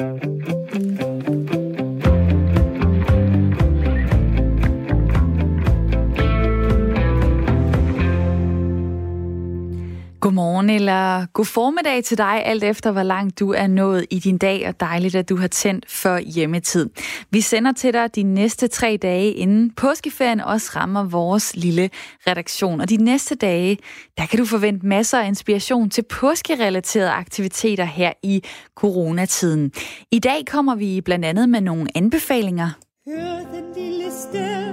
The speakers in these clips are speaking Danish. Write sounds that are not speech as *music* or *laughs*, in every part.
Thank you. Eller god formiddag til dig, alt efter hvor langt du er nået i din dag, og dejligt, at du har tændt for hjemmetid. Vi sender til dig de næste tre dage, inden påskeferien også rammer vores lille redaktion. Og de næste dage, der kan du forvente masser af inspiration til påskerelaterede aktiviteter her i coronatiden. I dag kommer vi blandt andet med nogle anbefalinger. Hør den lille stemme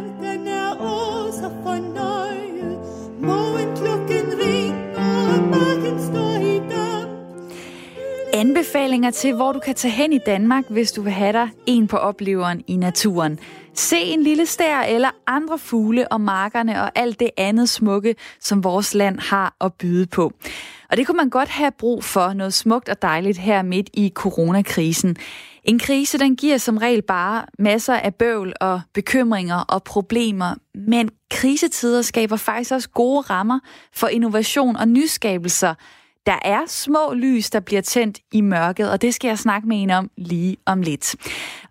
Anbefalinger til, hvor du kan tage hen i Danmark, hvis du vil have dig en på opleveren i naturen. Se en lille stær eller andre fugle og markerne og alt det andet smukke, som vores land har at byde på. Og det kunne man godt have brug for, noget smukt og dejligt her midt i coronakrisen. En krise, den giver som regel bare masser af bøvl og bekymringer og problemer, men krisetider skaber faktisk også gode rammer for innovation og nyskabelser, der er små lys, der bliver tændt i mørket, og det skal jeg snakke med en om lige om lidt.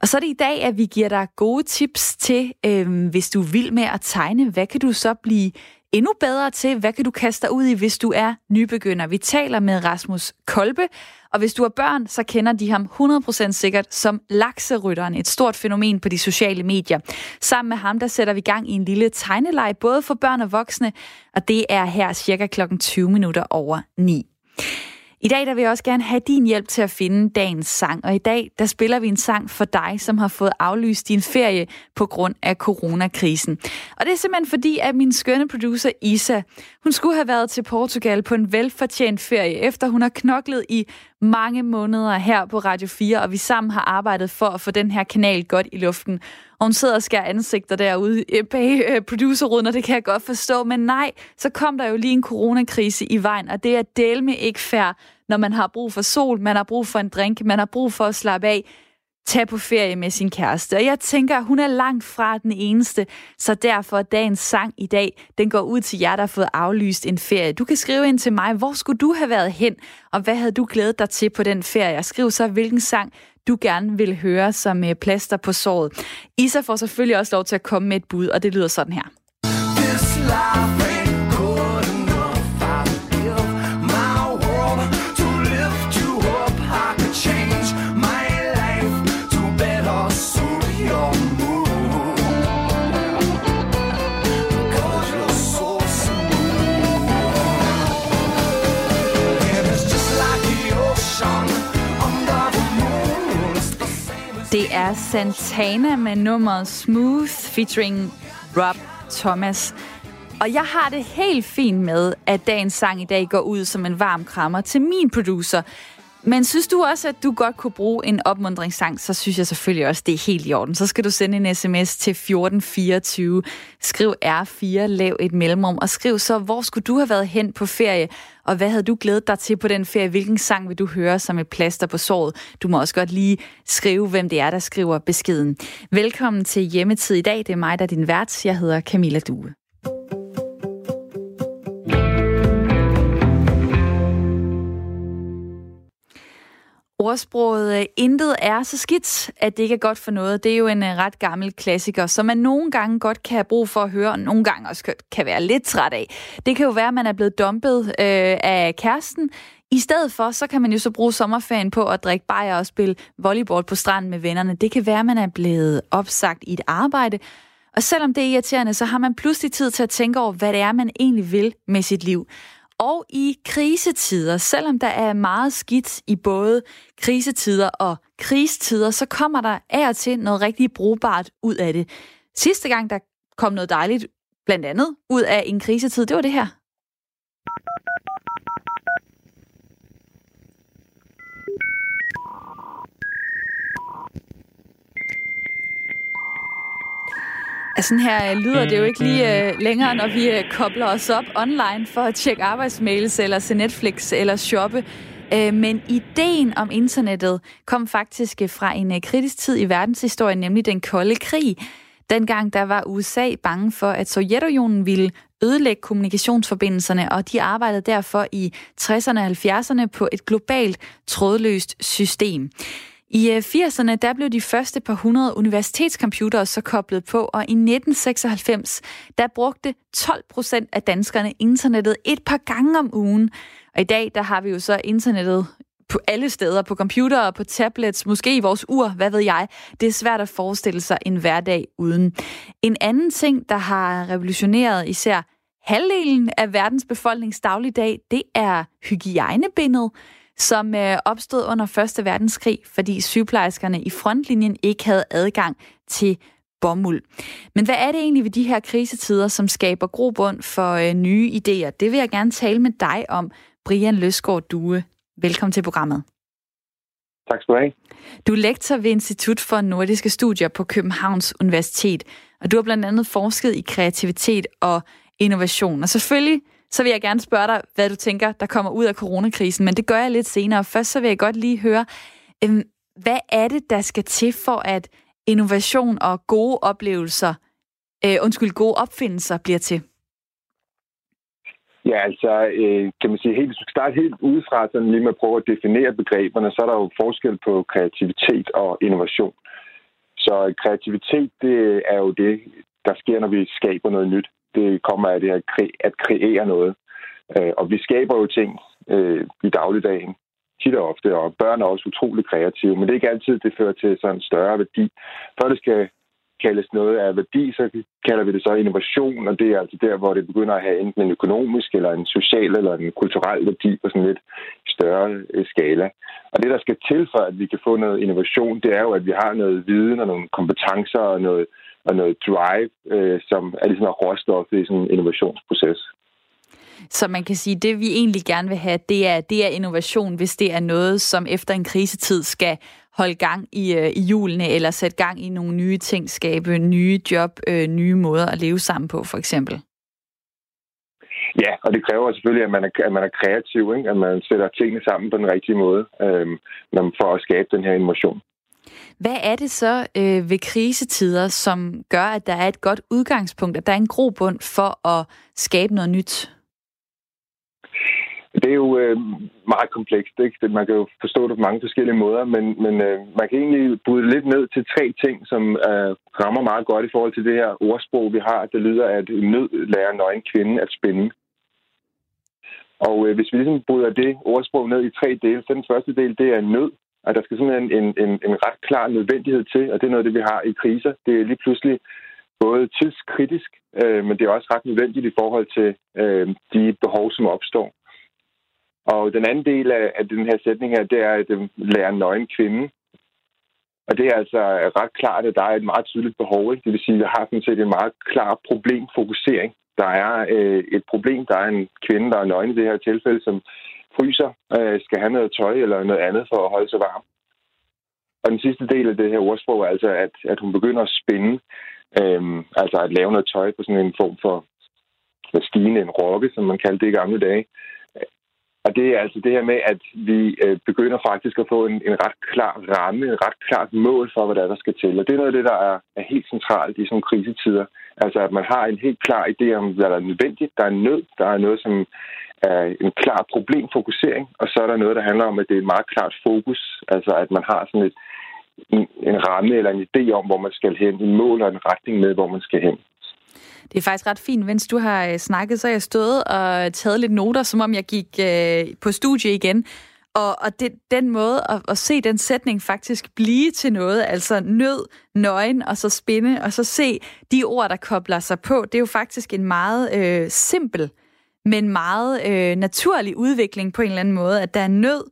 Og så er det i dag, at vi giver dig gode tips til, øh, hvis du vil med at tegne, hvad kan du så blive endnu bedre til? Hvad kan du kaste dig ud i, hvis du er nybegynder? Vi taler med Rasmus Kolbe, og hvis du har børn, så kender de ham 100% sikkert som lakserytteren, et stort fænomen på de sociale medier. Sammen med ham, der sætter vi gang i en lille tegneleg, både for børn og voksne, og det er her cirka klokken 20 minutter over 9. I dag der vil jeg også gerne have din hjælp til at finde dagens sang, og i dag der spiller vi en sang for dig, som har fået aflyst din ferie på grund af coronakrisen. Og det er simpelthen fordi, at min skønne producer Isa, hun skulle have været til Portugal på en velfortjent ferie, efter hun har knoklet i mange måneder her på Radio 4, og vi sammen har arbejdet for at få den her kanal godt i luften. Og hun sidder og skærer ansigter derude øh, bag øh, producerruden, og det kan jeg godt forstå. Men nej, så kom der jo lige en coronakrise i vejen, og det er delme ikke fair, når man har brug for sol, man har brug for en drink, man har brug for at slappe af tage på ferie med sin kæreste. Og jeg tænker, hun er langt fra den eneste, så derfor dagens sang i dag, den går ud til jer, der har fået aflyst en ferie. Du kan skrive ind til mig, hvor skulle du have været hen, og hvad havde du glædet dig til på den ferie? Og skriv så, hvilken sang du gerne vil høre som øh, plaster på såret. Isa får selvfølgelig også lov til at komme med et bud, og det lyder sådan her. This life er Santana med nummeret Smooth featuring Rob Thomas. Og jeg har det helt fint med, at dagens sang i dag går ud som en varm krammer til min producer, men synes du også, at du godt kunne bruge en opmundringssang, så synes jeg selvfølgelig også, det er helt i orden. Så skal du sende en sms til 1424. Skriv R4, lav et mellemrum, og skriv så, hvor skulle du have været hen på ferie, og hvad havde du glædet dig til på den ferie? Hvilken sang vil du høre som et plaster på såret? Du må også godt lige skrive, hvem det er, der skriver beskeden. Velkommen til Hjemmetid i dag. Det er mig, der er din vært. Jeg hedder Camilla Due. Ordsproget øh, intet er så skidt, at det ikke er godt for noget. Det er jo en øh, ret gammel klassiker, som man nogle gange godt kan have brug for at høre, og nogle gange også kan være lidt træt af. Det kan jo være, at man er blevet dumpet øh, af kæresten. I stedet for, så kan man jo så bruge sommerferien på at drikke bajer og spille volleyball på stranden med vennerne. Det kan være, at man er blevet opsagt i et arbejde, og selvom det er irriterende, så har man pludselig tid til at tænke over, hvad det er, man egentlig vil med sit liv. Og i krisetider, selvom der er meget skidt i både krisetider og krigstider, så kommer der af og til noget rigtig brugbart ud af det. Sidste gang, der kom noget dejligt, blandt andet ud af en krisetid, det var det her. Altså, sådan her øh, lyder det jo ikke lige uh, længere, når vi uh, kobler os op online for at tjekke arbejdsmails, eller se Netflix, eller shoppe. Uh, men ideen om internettet kom faktisk fra en kritisk tid i verdenshistorien, nemlig den kolde krig. Dengang der var USA bange for, at Sovjetunionen ville ødelægge kommunikationsforbindelserne, og de arbejdede derfor i 60'erne og 70'erne på et globalt trådløst system. I øh, 80'erne der blev de første par hundrede universitetscomputere så koblet på, og i 1996 der brugte 12 procent af danskerne internettet et par gange om ugen. Og i dag der har vi jo så internettet på alle steder, på computere, på tablets, måske i vores ur, hvad ved jeg. Det er svært at forestille sig en hverdag uden. En anden ting, der har revolutioneret især halvdelen af verdens befolknings dagligdag, det er hygiejnebindet, som øh, opstod under 1. verdenskrig, fordi sygeplejerskerne i frontlinjen ikke havde adgang til bomuld. Men hvad er det egentlig ved de her krisetider, som skaber grobund for øh, nye idéer? Det vil jeg gerne tale med dig om, Brian Løsgaard Due. Velkommen til programmet. Tak skal du have. Du er lektor ved Institut for Nordiske Studier på Københavns Universitet, og du har blandt andet forsket i kreativitet og innovation. Og selvfølgelig så vil jeg gerne spørge dig, hvad du tænker, der kommer ud af coronakrisen, men det gør jeg lidt senere. Først så vil jeg godt lige høre, øhm, hvad er det, der skal til for, at innovation og gode oplevelser, øh, undskyld, gode opfindelser bliver til? Ja, altså, øh, kan man sige, helt, hvis vi starte helt udefra, sådan lige med at prøve at definere begreberne, så er der jo forskel på kreativitet og innovation. Så kreativitet, det er jo det, der sker, når vi skaber noget nyt det kommer af det at, kre- at kreere noget. Øh, og vi skaber jo ting øh, i dagligdagen, tit og ofte, og børn er også utrolig kreative, men det er ikke altid, det fører til sådan en større værdi. Før det skal kaldes noget af værdi, så kalder vi det så innovation, og det er altså der, hvor det begynder at have enten en økonomisk, eller en social, eller en kulturel værdi på sådan lidt større øh, skala. Og det, der skal til for, at vi kan få noget innovation, det er jo, at vi har noget viden og nogle kompetencer og noget, og noget drive, øh, som er ligesom råstof i sådan en innovationsproces. Så man kan sige, at det vi egentlig gerne vil have, det er, det er innovation, hvis det er noget, som efter en krisetid skal holde gang i, øh, i julene, eller sætte gang i nogle nye ting, skabe nye job, øh, nye måder at leve sammen på, for eksempel. Ja, og det kræver selvfølgelig, at man er, at man er kreativ, ikke? at man sætter tingene sammen på den rigtige måde, øh, for at skabe den her innovation. Hvad er det så øh, ved krisetider, som gør, at der er et godt udgangspunkt, at der er en grobund for at skabe noget nyt? Det er jo øh, meget komplekst. Ikke? Man kan jo forstå det på mange forskellige måder, men, men øh, man kan egentlig bryde lidt ned til tre ting, som øh, rammer meget godt i forhold til det her ordsprog, vi har. Det lyder, at nød lærer nøgen kvinde at spænde. Og øh, hvis vi ligesom bryder det ordsprog ned i tre dele, så den første del, det er nød at der skal simpelthen en, en, en ret klar nødvendighed til, og det er noget af det, vi har i kriser. Det er lige pludselig både tidskritisk, øh, men det er også ret nødvendigt i forhold til øh, de behov, som opstår. Og den anden del af, af den her sætning her, det er, at øh, det lærer nøgen kvinde. Og det er altså ret klart, at der er et meget tydeligt behov. Ikke? Det vil sige, at der har sådan set en meget klar problemfokusering. Der er øh, et problem, der er en kvinde, der er nøgen i det her tilfælde, som fryser, øh, skal have noget tøj eller noget andet for at holde sig varm. Og den sidste del af det her ordsprog er altså, at, at hun begynder at spænde, øh, altså at lave noget tøj på sådan en form for maskine, en rokke, som man kaldte det i gamle dage. Og det er altså det her med, at vi øh, begynder faktisk at få en, en ret klar ramme, en ret klart mål for, hvad der, er, der skal til. Og det er noget af det, der er, er helt centralt i sådan krisetider. Altså at man har en helt klar idé om, hvad der er nødvendigt. Der er nød, der er noget, som er en klar problemfokusering, og så er der noget, der handler om, at det er et meget klart fokus. Altså at man har sådan et, en, en ramme eller en idé om, hvor man skal hen, en mål og en retning med, hvor man skal hen. Det er faktisk ret fint, mens du har øh, snakket, så har jeg stået og taget lidt noter, som om jeg gik øh, på studie igen. Og, og det, den måde at, at se den sætning faktisk blive til noget, altså nød, nøgen og så spinde, og så se de ord, der kobler sig på, det er jo faktisk en meget øh, simpel, men meget øh, naturlig udvikling på en eller anden måde, at der er nød,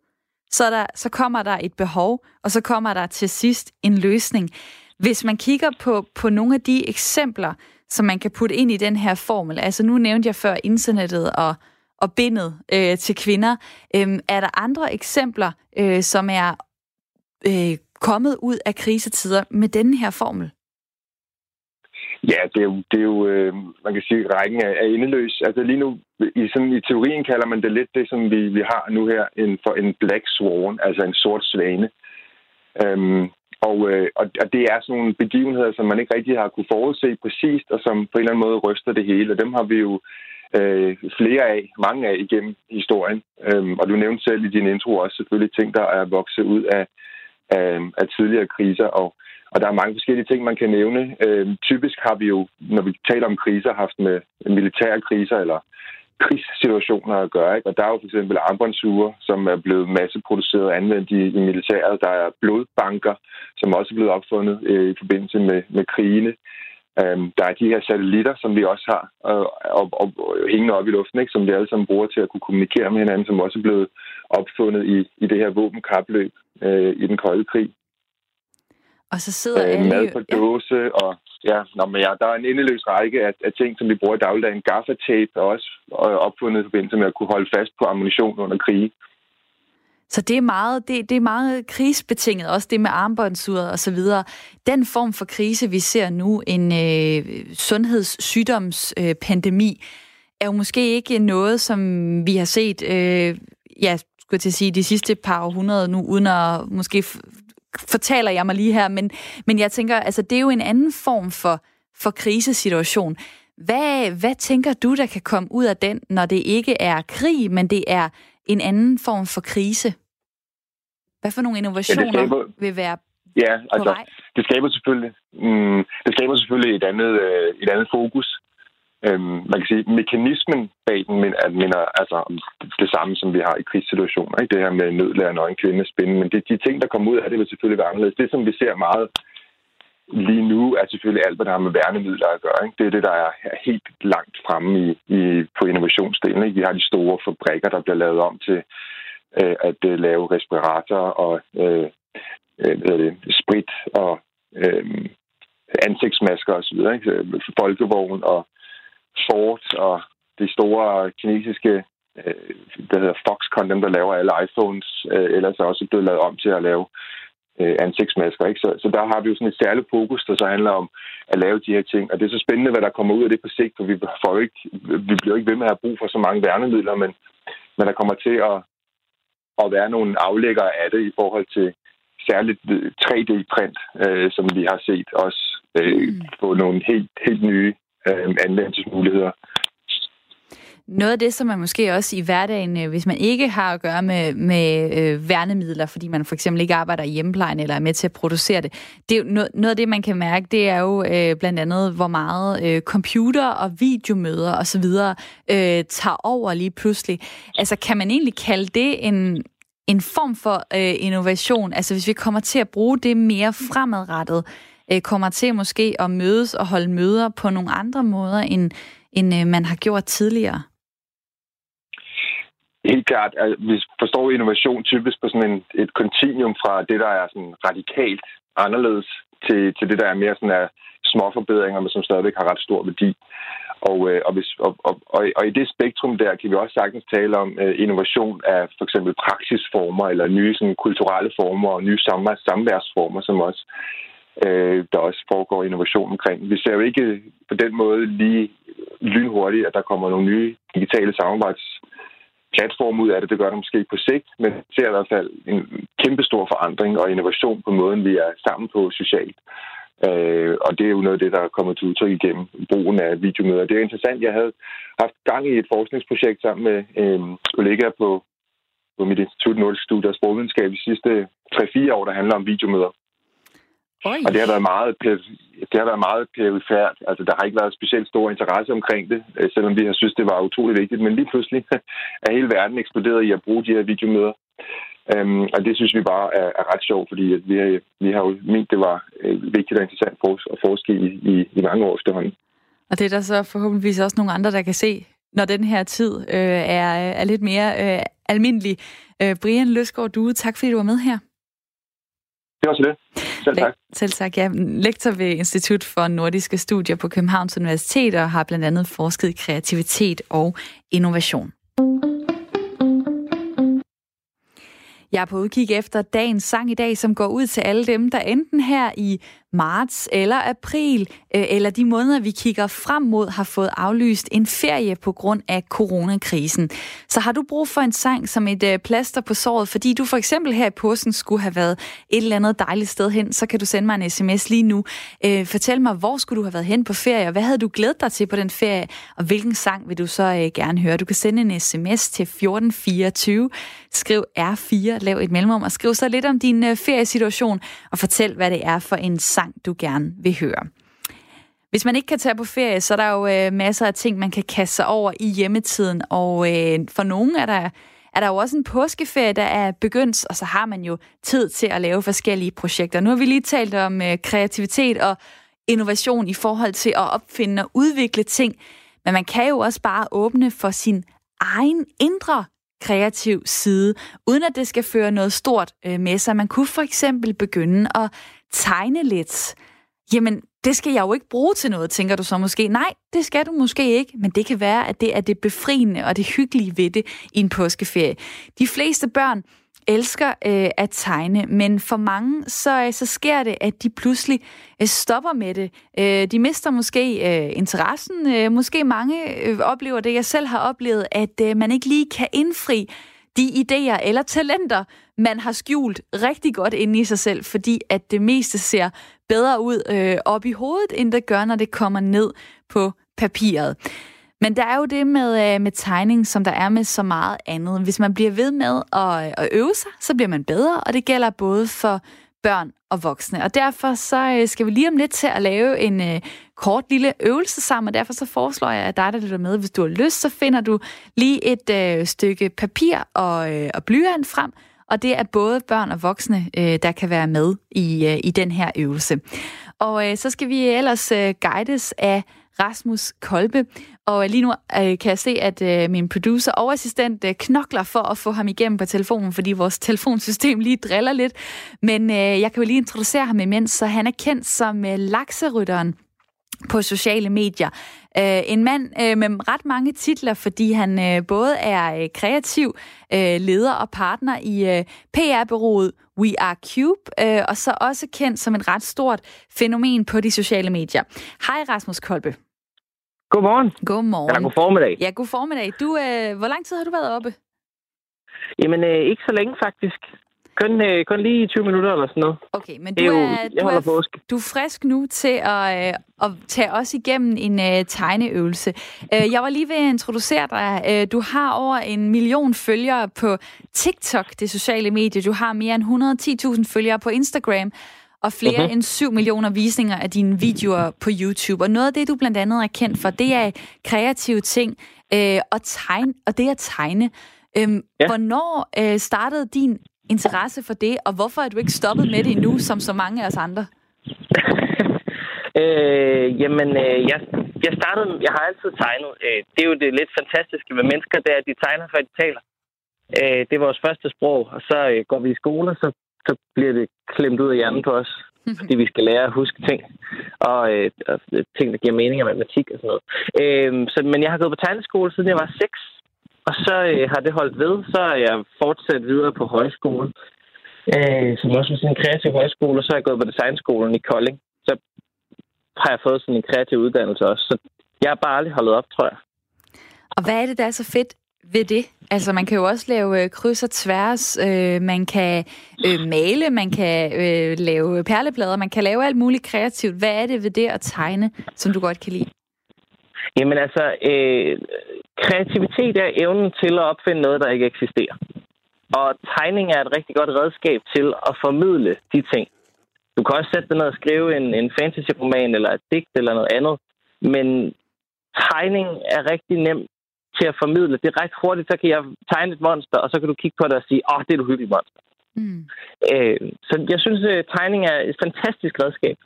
så, der, så kommer der et behov, og så kommer der til sidst en løsning. Hvis man kigger på, på nogle af de eksempler, som man kan putte ind i den her formel. Altså nu nævnte jeg før internettet og, og bindet øh, til kvinder. Øhm, er der andre eksempler, øh, som er øh, kommet ud af krisetider med denne her formel? Ja, det er jo, det er jo øh, man kan sige, rækken er, er endeløs. Altså lige nu, i, sådan, i teorien kalder man det lidt det, som vi, vi har nu her, en, for en black swan, altså en sort svane. Øhm, og, øh, og det er sådan nogle begivenheder, som man ikke rigtig har kunne forudse præcist, og som på en eller anden måde ryster det hele. Og dem har vi jo øh, flere af, mange af igennem historien. Øhm, og du nævnte selv i din intro også selvfølgelig ting, der er vokset ud af, af, af tidligere kriser, og, og der er mange forskellige ting, man kan nævne. Øhm, typisk har vi jo, når vi taler om kriser, haft med militære kriser eller krigssituationer at gøre. Ikke? Og der er jo for eksempel armbåndsure, som er blevet masseproduceret og anvendt i, i militæret. Der er blodbanker, som også er blevet opfundet øh, i forbindelse med, med krigene. Um, der er de her satellitter, som vi også har, og, og, og hængende op i luften, ikke? som vi alle sammen bruger til at kunne kommunikere med hinanden, som også er blevet opfundet i, i det her våbenkapløb øh, i den kolde krig. Og så sidder øh, alle... Mad på dåse, ja. og ja, nå, men ja, der er en endeløs række af, af ting, som vi bruger i dagligdagen. Gaffatape er også opfundet i forbindelse med at kunne holde fast på ammunition under krig. Så det er meget, det, det er meget krigsbetinget, også det med armbåndsuret og så videre. Den form for krise, vi ser nu, en øh, sundhedssygdomspandemi, øh, er jo måske ikke noget, som vi har set, øh, ja, skulle jeg til at sige, de sidste par århundreder nu, uden at måske fortaler jeg mig lige her, men, men jeg tænker, altså det er jo en anden form for, for krisesituation. Hvad, hvad tænker du, der kan komme ud af den, når det ikke er krig, men det er en anden form for krise? Hvad for nogle innovationer ja, skaber, vil være Ja, altså, det skaber selvfølgelig, mm, det skaber selvfølgelig et andet, øh, et andet fokus. Øhm, man kan sige, mekanismen bag den er, minder altså det samme, som vi har i krigssituationer. Ikke? Det her med nødlærer og en kvinde spænde. Men det, de ting, der kommer ud af det, vil selvfølgelig være anderledes. Det, som vi ser meget lige nu, er selvfølgelig alt, hvad der har med værnemidler at gøre. Ikke? Det er det, der er helt langt fremme i, i, på innovationsdelen. Ikke? Vi har de store fabrikker, der bliver lavet om til øh, at øh, lave respiratorer og øh, øh, hvad det, sprit og øh, ansigtsmasker osv. Øh, folkevogn og Ford og de store kinesiske øh, der hedder Foxconn, dem der laver alle iPhones, øh, ellers er også blevet lavet om til at lave øh, ansigtsmasker. Ikke? Så, så der har vi jo sådan et særligt fokus, der så handler om at lave de her ting. Og det er så spændende, hvad der kommer ud af det på sigt, for vi, får ikke, vi bliver ikke ved med at have brug for så mange værnemidler, men, men der kommer til at, at være nogle aflæggere af det i forhold til særligt 3D-print, øh, som vi har set også øh, mm. på nogle helt, helt nye øh, anvendelsesmuligheder. Noget af det, som man måske også i hverdagen, øh, hvis man ikke har at gøre med, med øh, værnemidler, fordi man for eksempel ikke arbejder i hjemmeplejen eller er med til at producere det, det er jo noget, noget af det, man kan mærke, det er jo øh, blandt andet, hvor meget øh, computer og videomøder osv. Øh, tager over lige pludselig. Altså, kan man egentlig kalde det en, en form for øh, innovation? Altså, hvis vi kommer til at bruge det mere fremadrettet, øh, kommer til måske at mødes og holde møder på nogle andre måder, end, end øh, man har gjort tidligere? Helt klart. Altså, vi forstår innovation typisk på sådan en, et kontinuum fra det, der er sådan radikalt anderledes, til, til det, der er mere sådan af små forbedringer, men som stadigvæk har ret stor værdi. Og, øh, og, hvis, og, og, og, og i det spektrum der kan vi også sagtens tale om øh, innovation af for eksempel praksisformer eller nye sådan, kulturelle former og nye samværsformer, som også øh, der også foregår innovation omkring. Vi ser jo ikke på den måde lige lynhurtigt, at der kommer nogle nye digitale platform ud af det. Det gør det måske på sigt, men ser i hvert fald en kæmpe stor forandring og innovation på måden, vi er sammen på socialt. Øh, og det er jo noget af det, der er kommet til udtryk igennem brugen af videomøder. Det er interessant. Jeg havde haft gang i et forskningsprojekt sammen med øh, kollegaer på, på mit institut Nordisk Studie og Sprogvidenskab de sidste 3-4 år, der handler om videomøder. Oi. Og det har været meget, det har været meget perifært. Altså, der har ikke været specielt stor interesse omkring det, øh, selvom vi har synes, det var utroligt vigtigt. Men lige pludselig *laughs* er hele verden eksploderet i at bruge de her videomøder. Um, og det synes vi bare er, er ret sjovt, fordi at vi, har, vi har jo ment, det var uh, vigtigt og interessant for os at forske i, i, i mange år efterhånden. Og det er der så forhåbentligvis også nogle andre, der kan se, når den her tid øh, er, er lidt mere øh, almindelig. Øh, Brian Løsgaard du tak fordi du var med her. Det var så det. Selv tak. Selv tak, ja. Lektor ved Institut for Nordiske Studier på Københavns Universitet og har blandt andet forsket i kreativitet og innovation. Jeg er på udkig efter dagens sang i dag, som går ud til alle dem, der enten her i marts eller april, øh, eller de måneder, vi kigger frem mod, har fået aflyst en ferie på grund af coronakrisen. Så har du brug for en sang som et øh, plaster på såret, fordi du for eksempel her i påsken skulle have været et eller andet dejligt sted hen, så kan du sende mig en sms lige nu. Øh, fortæl mig, hvor skulle du have været hen på ferie, og hvad havde du glædet dig til på den ferie, og hvilken sang vil du så gerne høre? Du kan sende en sms til 1424, skriv R4, lav et mellemrum og skriv så lidt om din feriesituation og fortæl, hvad det er for en sang, du gerne vil høre. Hvis man ikke kan tage på ferie, så er der jo øh, masser af ting, man kan kaste sig over i hjemmetiden, og øh, for nogle er der er der jo også en påskeferie, der er begyndt, og så har man jo tid til at lave forskellige projekter. Nu har vi lige talt om øh, kreativitet og innovation i forhold til at opfinde og udvikle ting, men man kan jo også bare åbne for sin egen indre kreativ side, uden at det skal føre noget stort øh, med sig. Man kunne for eksempel begynde at tegne lidt. Jamen, det skal jeg jo ikke bruge til noget, tænker du så måske. Nej, det skal du måske ikke, men det kan være, at det er det befriende og det hyggelige ved det i en påskeferie. De fleste børn elsker øh, at tegne, men for mange så, øh, så sker det, at de pludselig øh, stopper med det. Øh, de mister måske øh, interessen. Øh, måske mange øh, oplever det, jeg selv har oplevet, at øh, man ikke lige kan indfri de idéer eller talenter, man har skjult rigtig godt inde i sig selv, fordi at det meste ser bedre ud øh, op i hovedet, end det gør, når det kommer ned på papiret. Men der er jo det med, øh, med tegning, som der er med så meget andet. Hvis man bliver ved med at, øh, at øve sig, så bliver man bedre, og det gælder både for børn og voksne. Og derfor så øh, skal vi lige om lidt til at lave en øh, kort lille øvelse sammen, og derfor så foreslår jeg, at dig, der lytter med, hvis du har lyst, så finder du lige et øh, stykke papir og, øh, og blyant frem, og det er både børn og voksne, øh, der kan være med i, øh, i den her øvelse. Og øh, så skal vi ellers øh, guides af Rasmus Kolbe. Og øh, lige nu øh, kan jeg se, at øh, min producer og assistent øh, knokler for at få ham igennem på telefonen, fordi vores telefonsystem lige driller lidt. Men øh, jeg kan jo lige introducere ham imens, så han er kendt som øh, lakserytteren på sociale medier. Øh, en mand øh, med ret mange titler, fordi han øh, både er øh, kreativ øh, leder og partner i øh, PR-byrået We Are Cube, øh, og så også kendt som et ret stort fænomen på de sociale medier. Hej Rasmus Kolbe. Godmorgen. Godmorgen. Eller god formiddag. Ja, god formiddag. Du, øh, hvor lang tid har du været oppe? Jamen, øh, ikke så længe faktisk. Kun, øh, kun lige 20 minutter eller sådan noget. Okay, men du er, er, du, er, du er frisk nu til at, øh, at tage os igennem en øh, tegneøvelse. Øh, jeg var lige ved at introducere dig. Øh, du har over en million følgere på TikTok, det sociale medie. Du har mere end 110.000 følgere på Instagram og flere uh-huh. end 7 millioner visninger af dine videoer på YouTube. Og noget af det, du blandt andet er kendt for, det er kreative ting øh, og, tegne, og det at tegne. Øhm, ja. Hvornår øh, startede din interesse for det, og hvorfor er du ikke stoppet med det endnu, som så mange af os andre? *laughs* øh, jamen, øh, jeg, jeg startede, jeg har altid tegnet. Øh, det er jo det lidt fantastiske med mennesker, det er, at de tegner, før de taler. Øh, det er vores første sprog, og så øh, går vi i skole, så, så bliver det klemt ud af hjernen på os, *laughs* fordi vi skal lære at huske ting, og, øh, og ting, der giver mening af matematik og sådan noget. Øh, så, men jeg har gået på tegneskole, siden jeg var 6, og så øh, har det holdt ved. Så er jeg fortsat videre på højskole, øh, som også er sådan en kreativ højskole. Og så er jeg gået på designskolen i Kolding. Så har jeg fået sådan en kreativ uddannelse også. Så jeg har bare aldrig holdt op, tror jeg. Og hvad er det, der er så fedt ved det? Altså, man kan jo også lave øh, kryds og tværs, øh, man kan øh, male, man kan øh, lave perleplader, man kan lave alt muligt kreativt. Hvad er det ved det at tegne, som du godt kan lide? Jamen altså, øh, kreativitet er evnen til at opfinde noget, der ikke eksisterer. Og tegning er et rigtig godt redskab til at formidle de ting. Du kan også sætte dig ned og skrive en, en fantasy-roman eller et digt eller noget andet. Men tegning er rigtig nemt til at formidle. Det er ret hurtigt, så kan jeg tegne et monster, og så kan du kigge på det og sige, åh, oh, det er et hyggeligt monster. Mm. Øh, så jeg synes, at øh, tegning er et fantastisk redskab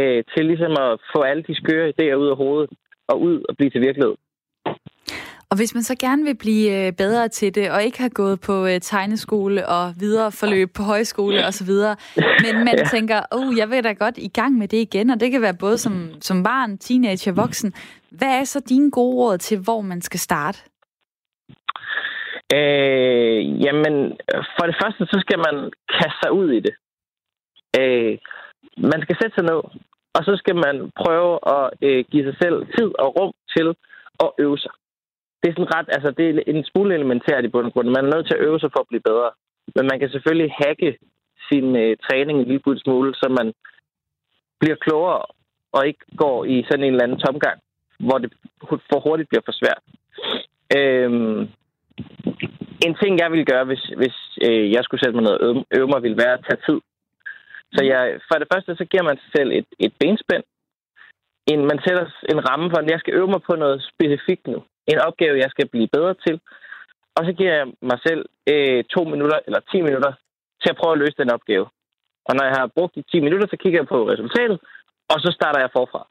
øh, til ligesom at få alle de skøre idéer ud af hovedet og ud og blive til virkelighed. Og hvis man så gerne vil blive øh, bedre til det, og ikke har gået på øh, tegneskole og videre forløb på højskole osv., men man *laughs* ja. tænker, oh, jeg vil da godt i gang med det igen, og det kan være både som, som barn, teenager, voksen. Hvad er så dine gode råd til, hvor man skal starte? Øh, jamen, for det første, så skal man kaste sig ud i det. Øh, man skal sætte sig ned, og så skal man prøve at øh, give sig selv tid og rum til at øve sig det er sådan ret, altså det er en smule elementært i bund og grund. Man er nødt til at øve sig for at blive bedre. Men man kan selvfølgelig hacke sin øh, træning en lille smule, så man bliver klogere og ikke går i sådan en eller anden tomgang, hvor det for hurtigt bliver for svært. Øhm, en ting, jeg ville gøre, hvis, hvis øh, jeg skulle sætte mig ned og øve, øve mig, ville være at tage tid. Så jeg, for det første, så giver man sig selv et, et benspænd. En, man sætter en ramme for, at jeg skal øve mig på noget specifikt nu. En opgave, jeg skal blive bedre til. Og så giver jeg mig selv øh, to minutter eller 10 minutter til at prøve at løse den opgave. Og når jeg har brugt de 10 minutter, så kigger jeg på resultatet, og så starter jeg forfra.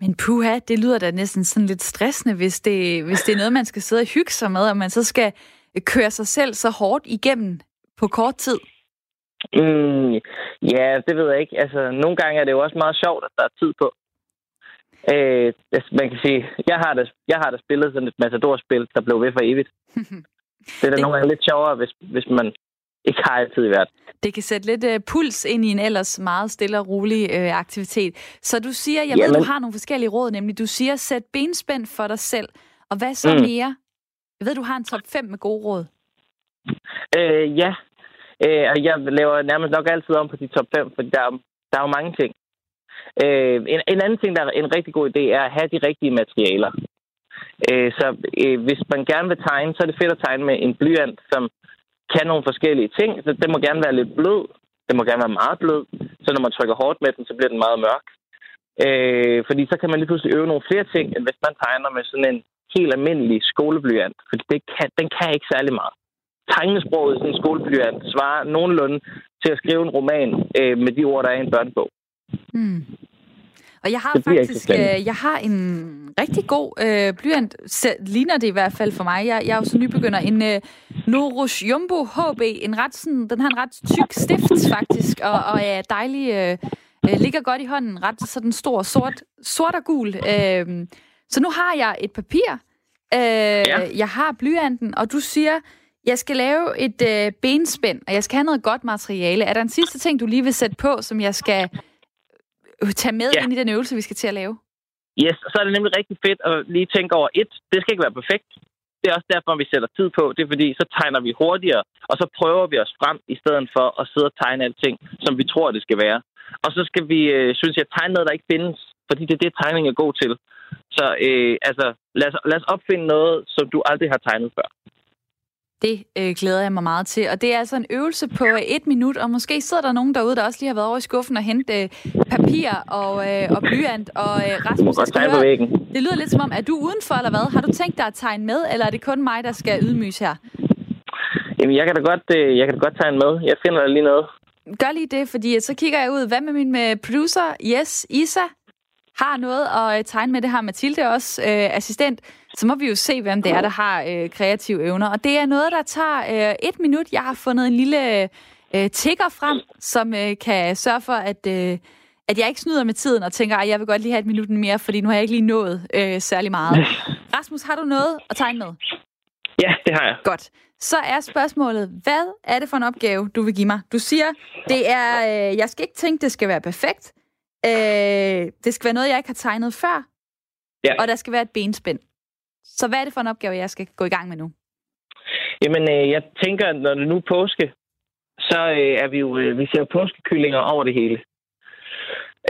Men puha, det lyder da næsten sådan lidt stressende, hvis det, hvis det er noget, man skal sidde og hygge sig med, og man så skal køre sig selv så hårdt igennem på kort tid. Mm, ja, det ved jeg ikke. Altså, nogle gange er det jo også meget sjovt, at der er tid på. Øh, altså, man kan sige, jeg har da, jeg har da spillet sådan et matadorspil, der blev ved for evigt. *laughs* det er da det... nogle gange lidt sjovere, hvis, hvis man ikke har altid i verden. Det kan sætte lidt uh, puls ind i en ellers meget stille og rolig uh, aktivitet. Så du siger, jeg Jamen. ved, du har nogle forskellige råd, nemlig du siger, sæt benspænd for dig selv. Og hvad så mm. mere? Jeg ved, du har en top 5 med gode råd. Øh, ja, øh, og jeg laver nærmest nok altid om på de top 5, for der, der er jo mange ting. Øh, en, en anden ting, der er en rigtig god idé, er at have de rigtige materialer. Øh, så øh, hvis man gerne vil tegne, så er det fedt at tegne med en blyant, som kan nogle forskellige ting. Så den må gerne være lidt blød. Den må gerne være meget blød. Så når man trykker hårdt med den, så bliver den meget mørk. Øh, fordi så kan man lige pludselig øve nogle flere ting, end hvis man tegner med sådan en helt almindelig skoleblyant. Fordi det kan, den kan ikke særlig meget. Tegnesproget i sådan en skoleblyant svarer nogenlunde til at skrive en roman øh, med de ord, der er i en børnebog. Mm. Og jeg har faktisk øh, jeg har en rigtig god øh, blyant, ligner det i hvert fald for mig. Jeg, jeg er jo så nybegynder. En øh, Norus Jumbo HB, en ret sådan, den har en ret tyk stift faktisk, og, og er dejlig, øh, øh, ligger godt i hånden, ret sådan stor, sort, sort og gul. Øh, så nu har jeg et papir, øh, ja. jeg har blyanten, og du siger, jeg skal lave et øh, benspænd, og jeg skal have noget godt materiale. Er der en sidste ting, du lige vil sætte på, som jeg skal Øh, tage med ja. ind i den øvelse, vi skal til at lave? Yes, så er det nemlig rigtig fedt at lige tænke over, et, det skal ikke være perfekt. Det er også derfor, vi sætter tid på. Det er fordi, så tegner vi hurtigere, og så prøver vi os frem, i stedet for at sidde og tegne alting, som vi tror, det skal være. Og så skal vi, øh, synes jeg, tegne noget, der ikke findes, fordi det er det, tegning er god til. Så øh, altså, lad os, lad os opfinde noget, som du aldrig har tegnet før. Det øh, glæder jeg mig meget til. Og det er altså en øvelse på et minut, og måske sidder der nogen derude, der også lige har været over i skuffen og hente øh, papir og, øh, og blyant. Og øh, Rasmus, jeg skal høre, det lyder lidt som om, at du udenfor eller hvad? Har du tænkt dig at tegne med, eller er det kun mig, der skal ydmyges her? Jamen, jeg kan da godt, øh, jeg kan da godt tegne med. Jeg finder lige noget. Gør lige det, fordi så kigger jeg ud. Hvad med min med producer? Yes, Isa? har noget at øh, tegne med. Det har Mathilde også, øh, assistent. Så må vi jo se, hvem det er, der har øh, kreative evner. Og det er noget, der tager øh, et minut. Jeg har fundet en lille øh, tigger frem, som øh, kan sørge for, at... Øh, at jeg ikke snyder med tiden og tænker, at jeg vil godt lige have et minut mere, fordi nu har jeg ikke lige nået øh, særlig meget. Rasmus, har du noget at tegne med? Ja, det har jeg. Godt. Så er spørgsmålet, hvad er det for en opgave, du vil give mig? Du siger, det er, øh, jeg skal ikke tænke, det skal være perfekt. Øh, det skal være noget, jeg ikke har tegnet før. Ja. Og der skal være et benspænd. Så hvad er det for en opgave, jeg skal gå i gang med nu? Jamen, øh, jeg tænker, når det nu er påske, så øh, er vi jo, øh, vi ser påskekyllinger over det hele.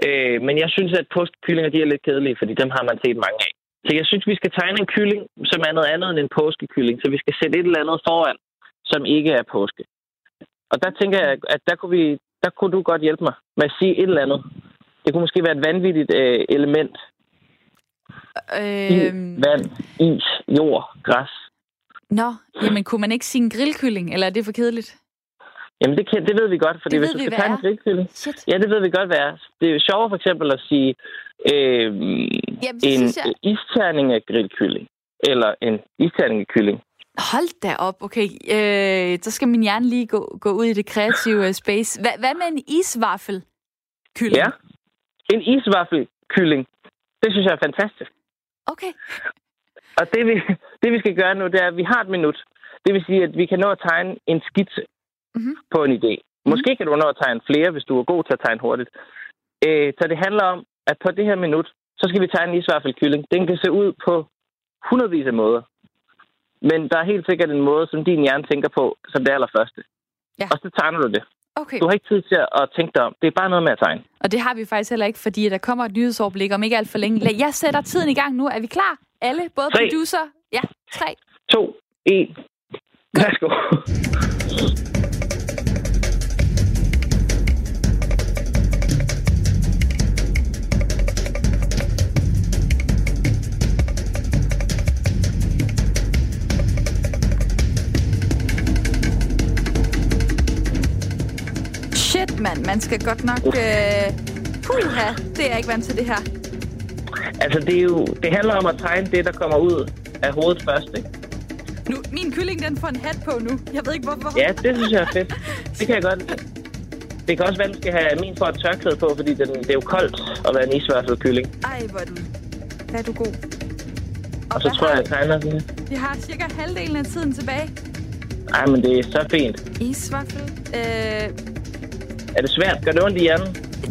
Øh, men jeg synes, at påskekyllinger de er lidt kedelige, fordi dem har man set mange af. Så jeg synes, vi skal tegne en kylling, som er noget andet end en påskekylling. Så vi skal sætte et eller andet foran, som ikke er påske. Og der tænker jeg, at der kunne, vi, der kunne du godt hjælpe mig med at sige et eller andet. Det kunne måske være et vanvittigt øh, element. Øh... vand, is, jord, græs. Nå, jamen kunne man ikke sige en grillkylling, eller er det for kedeligt? Jamen, det, kan, det ved vi godt, fordi hvis du skal tage en grillkylling... Shit. Ja, det ved vi godt, hvad er. Det er jo sjovere for eksempel at sige øh, Jamen, en jeg... isterning af grillkylling, eller en isterning af kylling. Hold da op, okay. Øh, så skal min hjerne lige gå, gå ud i det kreative space. Hva, hvad med en isvaffel? Kylling? Ja, en isvaffelkylling. Det synes jeg er fantastisk. Okay. *laughs* Og det vi, det, vi skal gøre nu, det er, at vi har et minut. Det vil sige, at vi kan nå at tegne en skitse mm-hmm. på en idé. Mhm. Måske mm-hmm. kan du nå at tegne flere, hvis du er god til at tegne hurtigt. Øh, så det handler om, at på det her minut, så skal vi tegne en isvaffelkylling. Den kan se ud på hundredvis af måder. Men der er helt sikkert en måde, som din hjerne tænker på, som det allerførste. Ja. Og så tegner du det. Okay. Du har ikke tid til at tænke dig om. Det er bare noget med at tegne. Og det har vi faktisk heller ikke, fordi der kommer et nyhedsoverblik om ikke alt for længe. Jeg sætter tiden i gang nu. Er vi klar? Alle, både 3. producer... Ja, 3. 2, 1, Værsgo. *laughs* *laughs* Mand. Man skal godt nok... Øh... Puha, det er ikke vant til det her. Altså, det, er jo, det handler om at tegne det, der kommer ud af hovedet først, ikke? Nu, min kylling, den får en hat på nu. Jeg ved ikke, hvorfor. Ja, det synes jeg er fedt. *laughs* Det kan jeg godt. Det kan også være, at du skal have min for et tørklæde på, fordi den, det er jo koldt at være en isværfelkylling. Ej, hvor er du... Hvad er du god. Og så hvad tror jeg, jeg tegner sådan Vi har cirka halvdelen af tiden tilbage. Ej, men det er så fint. Isvaffel. Øh, Er det svært? Gør det ondt i hjernen?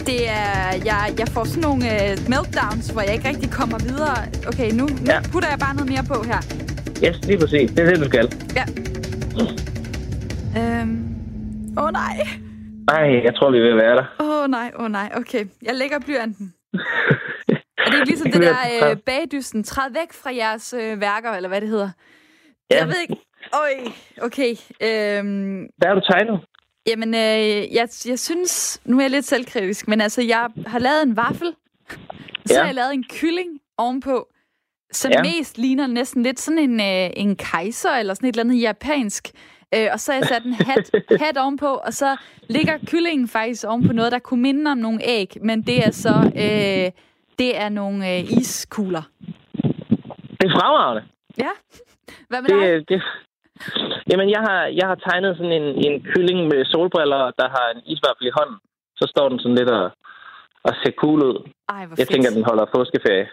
det er... Jeg, jeg får sådan nogle øh, meltdowns, hvor jeg ikke rigtig kommer videre. Okay, nu, nu Ja. putter jeg bare noget mere på her. Yes, lige præcis. Det er det, du skal. Ja. Øhm. Åh oh, nej. Ej, jeg tror, vi ved at være der. Åh oh, nej, åh oh, nej. Okay, jeg lægger blyanten. *laughs* Er det ikke ligesom Det det der øh, bagdysten? Træd væk fra jeres øh, værker, eller hvad det hedder. Ja. Jeg ved ikke... Øj, okay. Øhm, Hvad har du tegnet? Jamen, øh, jeg, jeg synes... Nu er jeg lidt selvkritisk, men altså, jeg har lavet en vaffel. Så Ja. har jeg lavet en kylling ovenpå, som Ja. mest ligner næsten lidt sådan en, øh, en kejser, eller sådan et eller andet japansk. Øh, og så har jeg sat en hat, *laughs* hat ovenpå, og så ligger kyllingen faktisk ovenpå noget, der kunne minde om nogle æg, men det er så øh, det er nogle øh, iskugler. Det er fremragende. Ja. Hvad med dig? Det, det... Jamen, jeg har, jeg har tegnet sådan en, en kylling med solbriller, der har en isvaffel i hånden. Så står den sådan lidt og, og ser cool ud. Ej, Jeg fedt. tænker, den holder påskeferie.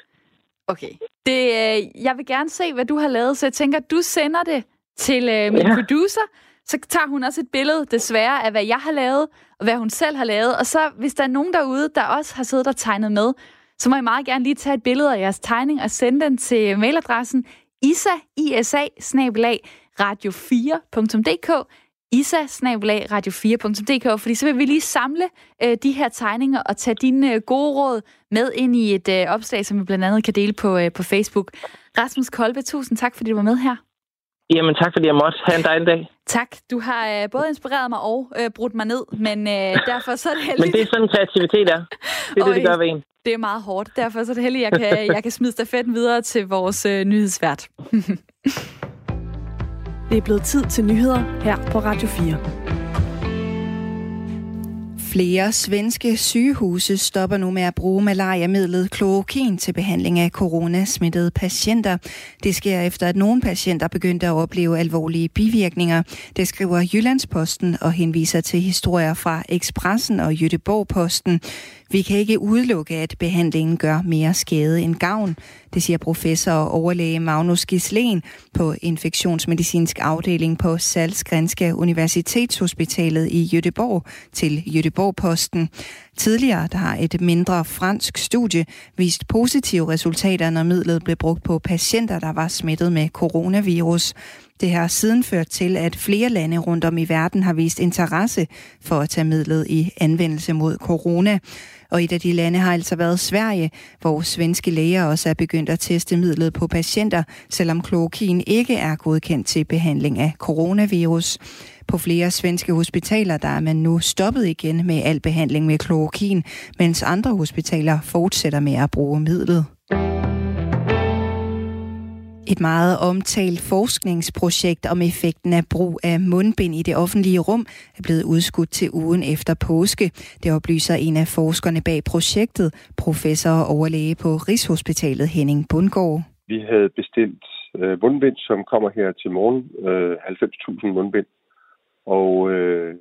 Okay. Det, øh, jeg vil gerne se, hvad du har lavet, så jeg tænker, at du sender det til øh, min Ja. producer. Så tager hun også et billede, desværre, af hvad jeg har lavet, og hvad hun selv har lavet. Og så, hvis der er nogen derude, der også har siddet og tegnet med, så må I meget gerne lige tage et billede af jeres tegning og sende den til mailadressen isa, isa radio4.dk isa radio4.dk, fordi så vil vi lige samle øh, de her tegninger og tage dine øh, gode råd med ind i et øh, opslag, som vi blandt andet kan dele på, øh, på Facebook. Rasmus Kolbe, tusind tak, fordi du var med her. Jamen, tak fordi jeg måtte. Ha' en dejlig dag. Tak. Du har øh, både inspireret mig og øh, brudt mig ned, men øh, derfor så er det Men heldigt. det er sådan, kreativitet er. Det er det, det gør ved en. det er meget hårdt. Derfor så er det heldigt, at jeg kan, jeg kan smide stafetten videre til vores øh, nyhedsvært. *laughs* Det er blevet tid til nyheder her på Radio 4. Flere svenske sygehuse stopper nu med at bruge malariamidlet klorokin til behandling af coronasmittede patienter. Det sker efter, at nogle patienter begyndte at opleve alvorlige bivirkninger. Det skriver Jyllandsposten og henviser til historier fra Expressen og Jødeborg-posten. Vi kan ikke udelukke, at behandlingen gør mere skade end gavn. Det siger professor og overlæge Magnus Gislen på infektionsmedicinsk afdeling på Salzgrenske Universitetshospitalet i Jødeborg til Jødeborg-posten. Tidligere der har et mindre fransk studie vist positive resultater, når midlet blev brugt på patienter, der var smittet med coronavirus. Det har siden ført til, at flere lande rundt om i verden har vist interesse for at tage midlet i anvendelse mod corona. Og et af de lande har altså været Sverige, hvor svenske læger også er begyndt at teste midlet på patienter, selvom klorokin ikke er godkendt til behandling af coronavirus. På flere svenske hospitaler der er man nu stoppet igen med al behandling med klorokin, mens andre hospitaler fortsætter med at bruge midlet. Et meget omtalt forskningsprojekt om effekten af brug af mundbind i det offentlige rum er blevet udskudt til ugen efter påske. Det oplyser en af forskerne bag projektet, professor og overlæge på Rigshospitalet Henning Bundgaard. Vi havde bestilt øh, mundbind, som kommer her til morgen. Øh, 90.000 mundbind. Og øh,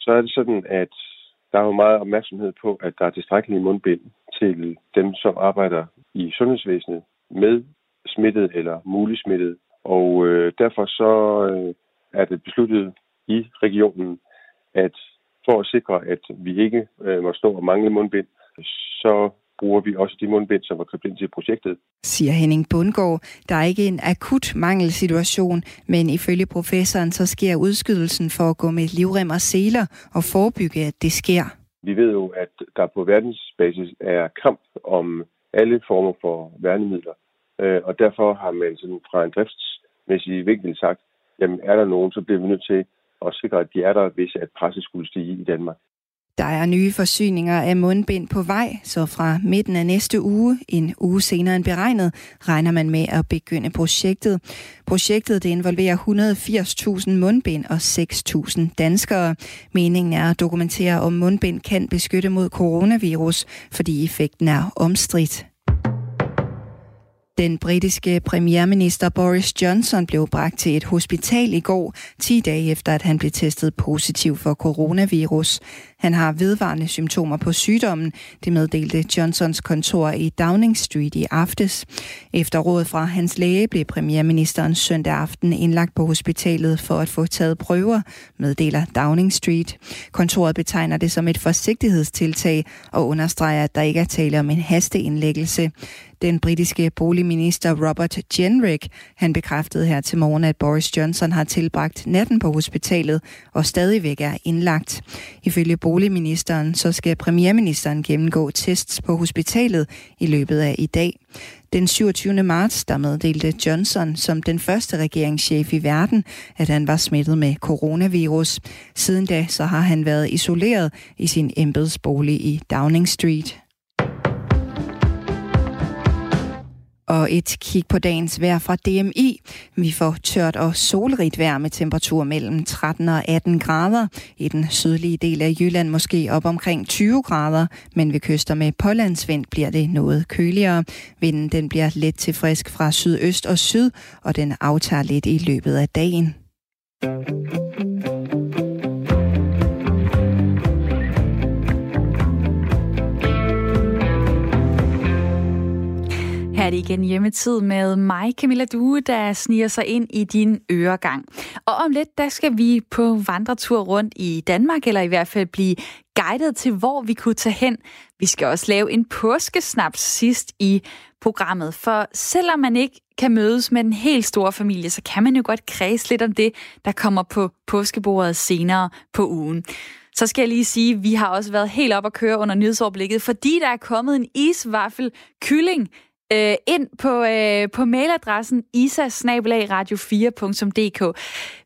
så er det sådan, at der er jo meget opmærksomhed på, at der er tilstrækkelige mundbind til dem, som arbejder i sundhedsvæsenet med smittet eller mulig smittet. Og øh, derfor så øh, er det besluttet i regionen, at for at sikre, at vi ikke øh, må stå og mangle mundbind, så bruger vi også de mundbind, som var købt ind til projektet. Siger Henning Bundgaard. Der er ikke en akut mangelsituation, men ifølge professoren så sker udskydelsen for at gå med livrem og seler og forebygge, at det sker. Vi ved jo, at der på verdensbasis er kamp om alle former for værnemidler. Øh, og derfor har man sådan fra en driftsmæssig vinkel sagt, jamen er der nogen, så bliver vi nødt til at sikre, at de er der, hvis at presset skulle stige i Danmark. Der er nye forsyninger af mundbind på vej, så fra midten af næste uge, en uge senere end beregnet, regner man med at begynde projektet. Projektet det involverer 180.000 mundbind og 6.000 danskere. Meningen er at dokumentere, om mundbind kan beskytte mod coronavirus, fordi effekten er omstridt. Den britiske premierminister Boris Johnson blev bragt til et hospital i går, 10 dage efter at han blev testet positiv for coronavirus. Han har vedvarende symptomer på sygdommen, det meddelte Johnsons kontor i Downing Street i aftes. Efter råd fra hans læge blev premierministeren søndag aften indlagt på hospitalet for at få taget prøver, meddeler Downing Street. Kontoret betegner det som et forsigtighedstiltag og understreger, at der ikke er tale om en hasteindlæggelse. Den britiske boligminister Robert Jenrick, han bekræftede her til morgen, at Boris Johnson har tilbragt natten på hospitalet og stadigvæk er indlagt. Ifølge boligministeren, så skal premierministeren gennemgå tests på hospitalet i løbet af i dag. Den 27. marts, der meddelte Johnson som den første regeringschef i verden, at han var smittet med coronavirus. Siden da så har han været isoleret i sin embedsbolig i Downing Street. Og et kig på dagens vejr fra DMI. Vi får tørt og solrigt vejr med temperatur mellem 13 og 18 grader. I den sydlige del af Jylland måske op omkring 20 grader, men ved kyster med pålandsvind bliver det noget køligere. Vinden den bliver let til frisk fra sydøst og syd, og den aftager lidt i løbet af dagen. Her er det igen hjemmetid med mig, Camilla Due, der sniger sig ind i din øregang. Og om lidt, der skal vi på vandretur rundt i Danmark, eller i hvert fald blive guidet til, hvor vi kunne tage hen. Vi skal også lave en påskesnaps sidst i programmet, for selvom man ikke kan mødes med den helt store familie, så kan man jo godt kredse lidt om det, der kommer på påskebordet senere på ugen. Så skal jeg lige sige, at vi har også været helt op at køre under nyhedsoverblikket, fordi der er kommet en isvaffel kylling øh, ind på, øh, på mailadressen isasnabelagradio4.dk.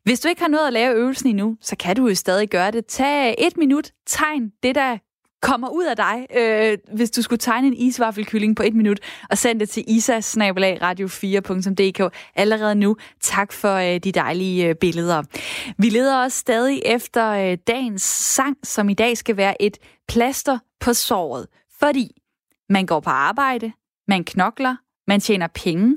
Hvis du ikke har noget at lave øvelsen endnu, så kan du jo stadig gøre det. Tag et minut, tegn det, der kommer ud af dig, øh, hvis du skulle tegne en isvaffelkylling på et minut, og send det til isasnabelagradio4.dk allerede nu. Tak for øh, de dejlige øh, billeder. Vi leder også stadig efter øh, dagens sang, som i dag skal være et plaster på såret, fordi man går på arbejde, man knokler, man tjener penge,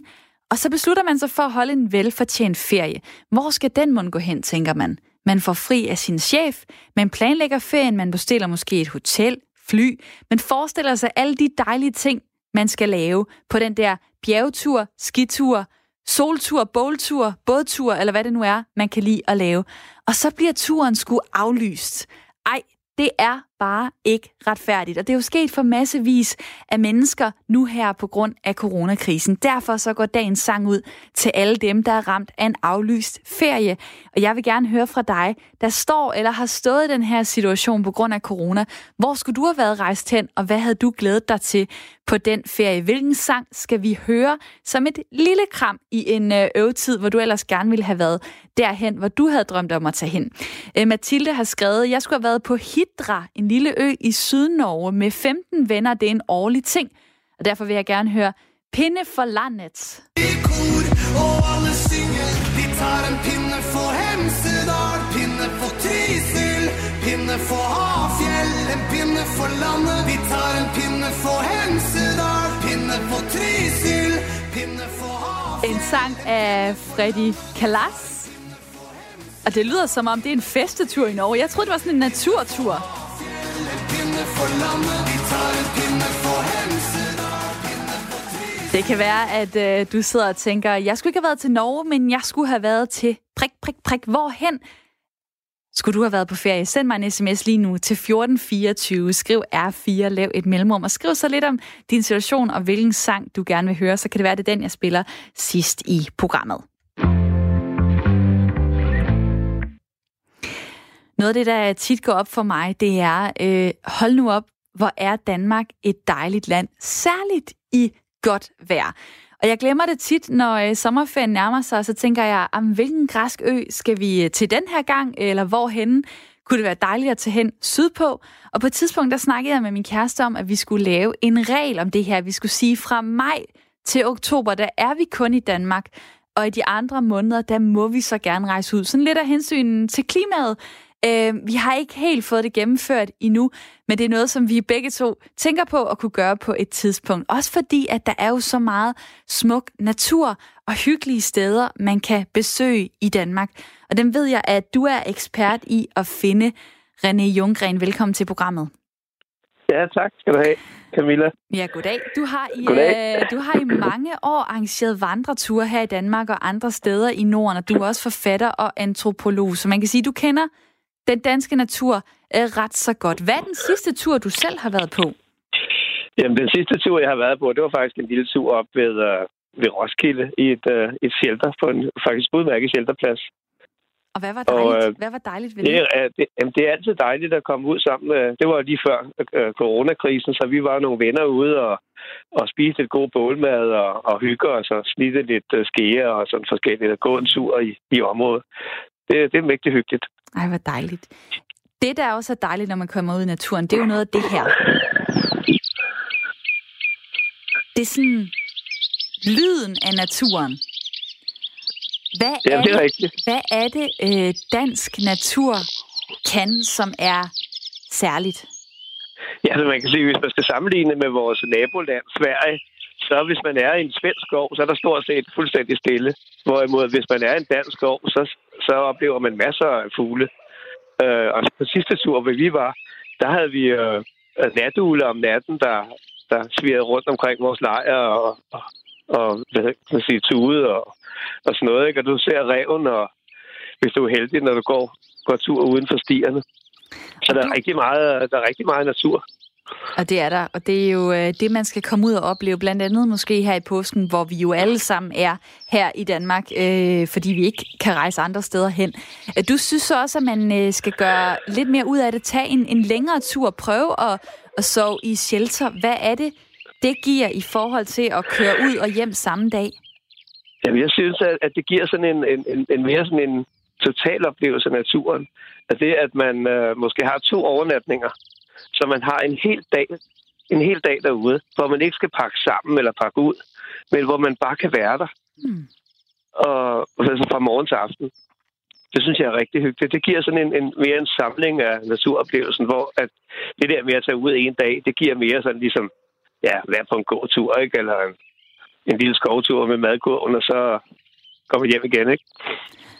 og så beslutter man sig for at holde en velfortjent ferie. Hvor skal den mund gå hen, tænker man? Man får fri af sin chef, man planlægger ferien, man bestiller måske et hotel, fly, man forestiller sig alle de dejlige ting, man skal lave på den der bjergetur, skitur, soltur, båltur, bådtur, eller hvad det nu er, man kan lide at lave. Og så bliver turen sgu aflyst. Ej, det er bare ikke retfærdigt. Og det er jo sket for massevis af mennesker nu her på grund af coronakrisen. Derfor så går dagens sang ud til alle dem, der er ramt af en aflyst ferie. Og jeg vil gerne høre fra dig, der står eller har stået i den her situation på grund af corona. Hvor skulle du have været rejst hen, og hvad havde du glædet dig til på den ferie? Hvilken sang skal vi høre som et lille kram i en øh, øvetid, hvor du ellers gerne ville have været derhen, hvor du havde drømt om at tage hen? Øh, Mathilde har skrevet, jeg skulle have været på Hidra, en lille ø i Sydnorge med 15 venner. Det er en årlig ting. Og derfor vil jeg gerne høre Pinde for landet. og alle synger, de tager en pinde for Hemsedal, pinde for Trysil, pinde for Hafjell, en pinde for landet. Vi tager en pinde for Hemsedal, pinde for Trysil, pinde for Hafjell. En sang af Freddy Kalas. Og det lyder som om, det er en festetur i Norge. Jeg troede, det var sådan en naturtur for lammet, vi tager en pinde for det kan være, at øh, du sidder og tænker, jeg skulle ikke have været til Norge, men jeg skulle have været til prik, prik, prik. Hvorhen skulle du have været på ferie? Send mig en sms lige nu til 1424. Skriv R4, lav et mellemrum, og skriv så lidt om din situation og hvilken sang du gerne vil høre. Så kan det være, det er den, jeg spiller sidst i programmet. Noget af det, der tit går op for mig, det er, øh, hold nu op, hvor er Danmark et dejligt land, særligt i godt vejr. Og jeg glemmer det tit, når øh, sommerferien nærmer sig, så tænker jeg, om hvilken græsk ø skal vi øh, til den her gang, eller hvorhenne? Kunne det være dejligt at tage hen sydpå? Og på et tidspunkt, der snakkede jeg med min kæreste om, at vi skulle lave en regel om det her. Vi skulle sige, fra maj til oktober, der er vi kun i Danmark og i de andre måneder, der må vi så gerne rejse ud. Sådan lidt af hensyn til klimaet. Øh, vi har ikke helt fået det gennemført endnu, men det er noget, som vi begge to tænker på at kunne gøre på et tidspunkt. Også fordi, at der er jo så meget smuk natur og hyggelige steder, man kan besøge i Danmark. Og dem ved jeg, at du er ekspert i at finde. René Junggren, velkommen til programmet. Ja, tak skal du have. Camilla. Ja, goddag. Du har, i, goddag. Øh, du har i mange år arrangeret vandreture her i Danmark og andre steder i Norden, og du er også forfatter og antropolog, så man kan sige, at du kender den danske natur øh, ret så godt. Hvad er den sidste tur, du selv har været på? Jamen, den sidste tur, jeg har været på, det var faktisk en lille tur op ved, øh, ved Roskilde i et, øh, et shelter, på en faktisk udmærket shelterplads. Og hvad var dejligt, og, øh, hvad var dejligt ved det? Det er, det, jamen, det er altid dejligt at komme ud sammen. Det var lige før øh, coronakrisen, så vi var nogle venner ude og, og spiste et god bålmad og, og hygge os og snitte lidt øh, skære og sådan forskelligt og gå en tur i, i området. Det, det er mægtig hyggeligt. Ej, hvor dejligt. Det, der også er dejligt, når man kommer ud i naturen, det er jo noget af det her. Det er sådan lyden af naturen. Hvad er det, er rigtigt. Hvad er det, øh, dansk natur kan, som er særligt? Ja, altså man kan sige, hvis man skal sammenligne med vores naboland, Sverige, så hvis man er i en svensk skov, så er der stort set fuldstændig stille. Hvorimod, hvis man er i en dansk skov, så, så oplever man masser af fugle. Øh, og på sidste tur, hvor vi var, der havde vi øh, natugle om natten, der, der svirrede rundt omkring vores lejr og, og, og hvad kan man sige, tude og, og sådan noget. Ikke? Og du ser reven, og hvis du er heldig, når du går, går tur uden for stierne. Så der er, rigtig meget, der er rigtig meget natur. Og det er der, og det er jo øh, det, man skal komme ud og opleve, blandt andet måske her i påsken, hvor vi jo alle sammen er her i Danmark, øh, fordi vi ikke kan rejse andre steder hen. Øh, du synes så også, at man øh, skal gøre lidt mere ud af det, tage en, en længere tur, prøve at, at sove i shelter. Hvad er det, det giver i forhold til at køre ud og hjem samme dag? Jamen, jeg synes, at det giver sådan en, en, en, en mere sådan en total oplevelse af naturen. At det, at man øh, måske har to overnatninger, så man har en hel dag, en hel dag derude, hvor man ikke skal pakke sammen eller pakke ud, men hvor man bare kan være der. Mm. Og, altså fra morgen til aften. Det synes jeg er rigtig hyggeligt. Det giver sådan en, en mere en samling af naturoplevelsen, hvor at det der med at tage ud en dag, det giver mere sådan ligesom, ja, være på en god tur, ikke? Eller en, en lille skovtur med madkurven, og så komme hjem igen, ikke?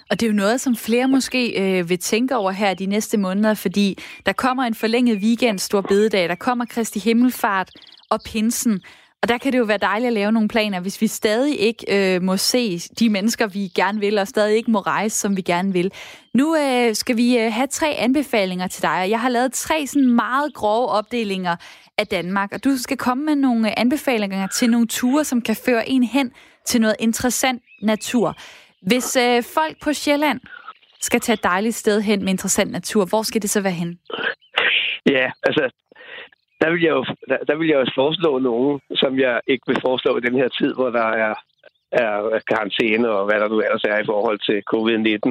Og det er jo noget, som flere måske øh, vil tænke over her de næste måneder, fordi der kommer en forlænget weekend, Stor Bededag, der kommer Kristi Himmelfart og Pinsen. Og der kan det jo være dejligt at lave nogle planer, hvis vi stadig ikke øh, må se de mennesker, vi gerne vil, og stadig ikke må rejse, som vi gerne vil. Nu øh, skal vi øh, have tre anbefalinger til dig, og jeg har lavet tre sådan meget grove opdelinger af Danmark, og du skal komme med nogle anbefalinger til nogle ture, som kan føre en hen til noget interessant natur. Hvis øh, folk på Sjælland skal tage et dejligt sted hen med interessant natur, hvor skal det så være hen? Ja, altså, der vil jeg jo, der, der vil jeg jo foreslå nogen, som jeg ikke vil foreslå i den her tid, hvor der er er karantæne og hvad der nu ellers er i forhold til covid-19.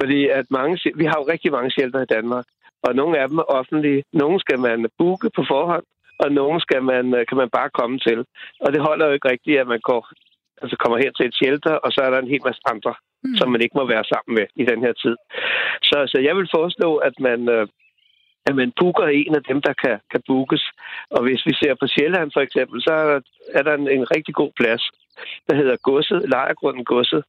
Fordi at mange, vi har jo rigtig mange shelter i Danmark, og nogle af dem er offentlige. Nogle skal man booke på forhånd, og nogle skal man, øh, kan man bare komme til. Og det holder jo ikke rigtigt, at man går altså kommer her til et shelter, og så er der en hel masse andre, mm. som man ikke må være sammen med i den her tid. Så, så jeg vil foreslå, at man, øh, at man booker en af dem, der kan, kan bookes. Og hvis vi ser på Sjælland for eksempel, så er der, er der en, en rigtig god plads, der hedder Godset, Lejergrunden Godset,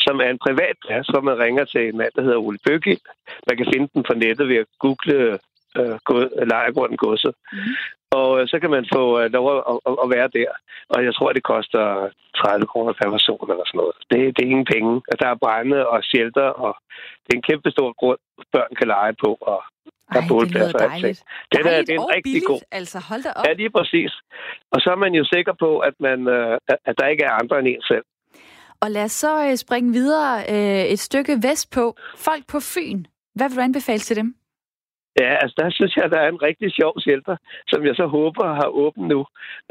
som er en privat plads, hvor man ringer til en mand, der hedder Ole Bøgge. Man kan finde den på nettet ved at google øh, Lejergrunden Godset. Mm. Og øh, så kan man få øh, lov at, at, at være der. Og jeg tror, det koster 30 kroner per person eller sådan noget. Det, det er ingen penge. Der er brænde og shelter, og det er en kæmpe stor grund, børn kan lege på. Og der Ej, det lyder dejligt. Det er, det er en rigtig billigt, god. altså hold da op. Ja, lige præcis. Og så er man jo sikker på, at, man, øh, at der ikke er andre end en selv. Og lad os så springe videre et stykke vest på. Folk på Fyn. Hvad vil du anbefale til dem? Ja, altså der synes jeg, der er en rigtig sjov shelter, som jeg så håber har åbent nu.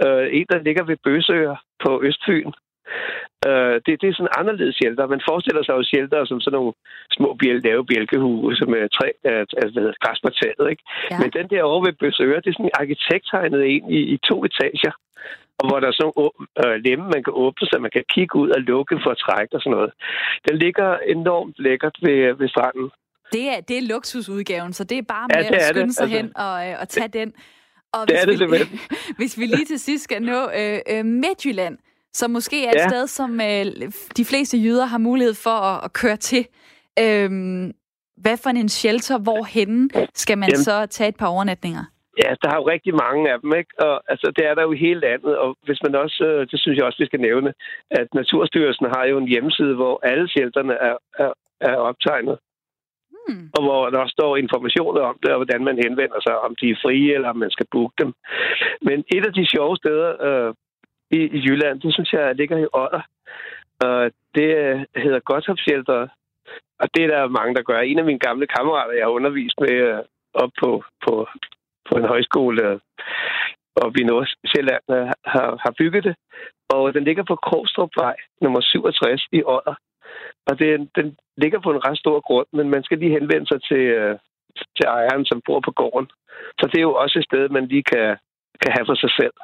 Uh, en, der ligger ved Bøsøer på Østfyn. Uh, det, det er sådan anderledes shelter. Man forestiller sig jo shelter som sådan nogle små bjæl, lave bjælkehuse med træ, altså hvad græs på taget, ikke? Ja. Men den der over ved Besøger, det er sådan arkitekttegnet ind i, i to etager og hvor der er sådan nogle øh, lemme, man kan åbne, så man kan kigge ud og lukke for træk og sådan noget. Den ligger enormt lækkert ved, ved stranden. Det er, det er luksusudgaven, så det er bare med ja, at skynde sig altså, hen og, øh, og tage den. Og det er det simpelthen. *laughs* hvis vi lige til sidst skal nå øh, øh, Midtjylland, som måske er et ja. sted, som øh, de fleste jyder har mulighed for at, at køre til. Øh, hvad for en shelter, hvorhen skal man Jamen. så tage et par overnatninger? Ja, der er jo rigtig mange af dem, ikke? Og altså, det er der jo i hele landet, og hvis man også, øh, det synes jeg også, vi skal nævne, at Naturstyrelsen har jo en hjemmeside, hvor alle shelterne er, er, er optegnet. Mm. Og hvor der står informationer om det, og hvordan man henvender sig, om de er frie, eller om man skal booke dem. Men et af de sjove steder øh, i, i Jylland, det synes jeg ligger i Odder. Og det øh, hedder Gotthop og det er der mange, der gør. En af mine gamle kammerater, jeg har undervist med øh, op på, på på en højskole øh, og i Nordsjælland øh, har, har bygget det. Og den ligger på Krogstrupvej nummer 67 i Odder. Og det, den ligger på en ret stor grund, men man skal lige henvende sig til, øh, til ejeren, som bor på gården. Så det er jo også et sted, man lige kan, kan have for sig selv.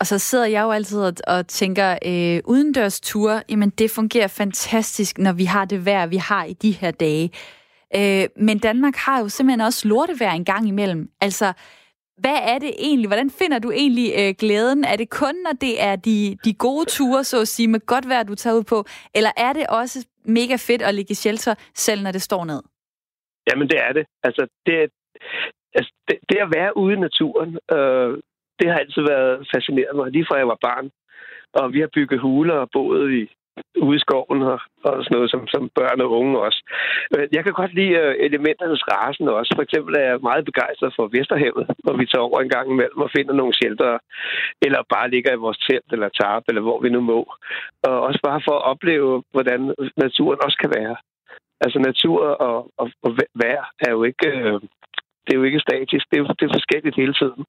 Og så sidder jeg jo altid og, og tænker, øh, udendørs tur, jamen det fungerer fantastisk, når vi har det vejr, vi har i de her dage. Øh, men Danmark har jo simpelthen også lortevejr en gang imellem. Altså, hvad er det egentlig? Hvordan finder du egentlig øh, glæden? Er det kun, når det er de, de gode ture, så at sige, med godt vejr, du tager ud på? Eller er det også mega fedt at ligge i shelter, selv når det står ned? Jamen, det er det. Altså, det, altså, det, det at være ude i naturen, øh, det har altid været fascinerende mig, lige fra jeg var barn. Og vi har bygget huler og boet i ude i skoven og, og sådan noget, som, som børn og unge også. Øh, jeg kan godt lide øh, elementernes rasen også. For eksempel er jeg meget begejstret for Vesterhavet, hvor vi tager over en gang imellem og finder nogle shelter, eller bare ligger i vores telt eller tarp, eller hvor vi nu må. Og også bare for at opleve, hvordan naturen også kan være. Altså natur og, og, og vejr er jo ikke... Øh, det er jo ikke statisk, det er, det er forskelligt hele tiden.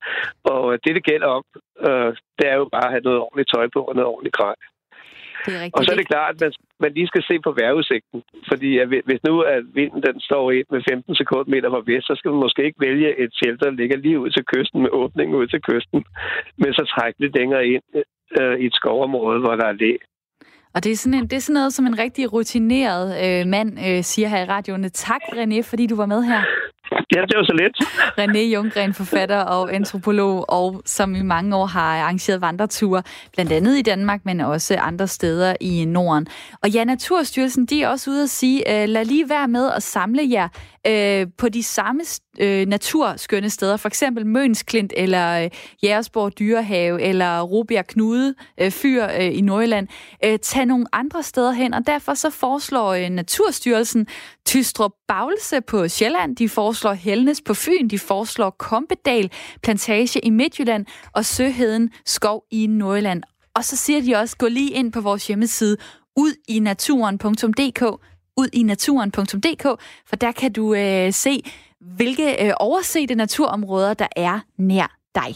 Og øh, det, det gælder om, øh, det er jo bare at have noget ordentligt tøj på og noget ordentligt grej. Det er rigtigt. Og så er det klart, at man, man lige skal se på vejrudsigten. Fordi at hvis nu at vinden den står ind med 15 sekundmeter fra vest, så skal man måske ikke vælge et shelter, der ligger lige ud til kysten med åbning ud til kysten, men så trække lidt længere ind øh, i et skovområde, hvor der er læ. Og det er, sådan en, det er sådan noget, som en rigtig rutineret øh, mand øh, siger her i radioen. Tak, René, fordi du var med her. Ja, det var så lidt. René Junggren, forfatter og antropolog, og som i mange år har arrangeret vandreture, blandt andet i Danmark, men også andre steder i Norden. Og ja, Naturstyrelsen, de er også ude at sige, øh, lad lige være med at samle jer øh, på de samme øh, naturskønne steder, for eksempel Mønsklint eller øh, Jægersborg Dyrehave eller Rubjerg Knude øh, Fyr øh, i Nordjylland. Øh, tag nogle andre steder hen, og derfor så foreslår øh, Naturstyrelsen Tystrup Baglse på Sjælland, de foreslår Helnes på Fyn, de foreslår Kompedal Plantage i Midtjylland og Søheden Skov i Nordjylland. Og så siger de også, gå lige ind på vores hjemmeside ud i naturen.dk ud i naturen.dk, for der kan du øh, se, hvilke øh, oversete naturområder, der er nær dig.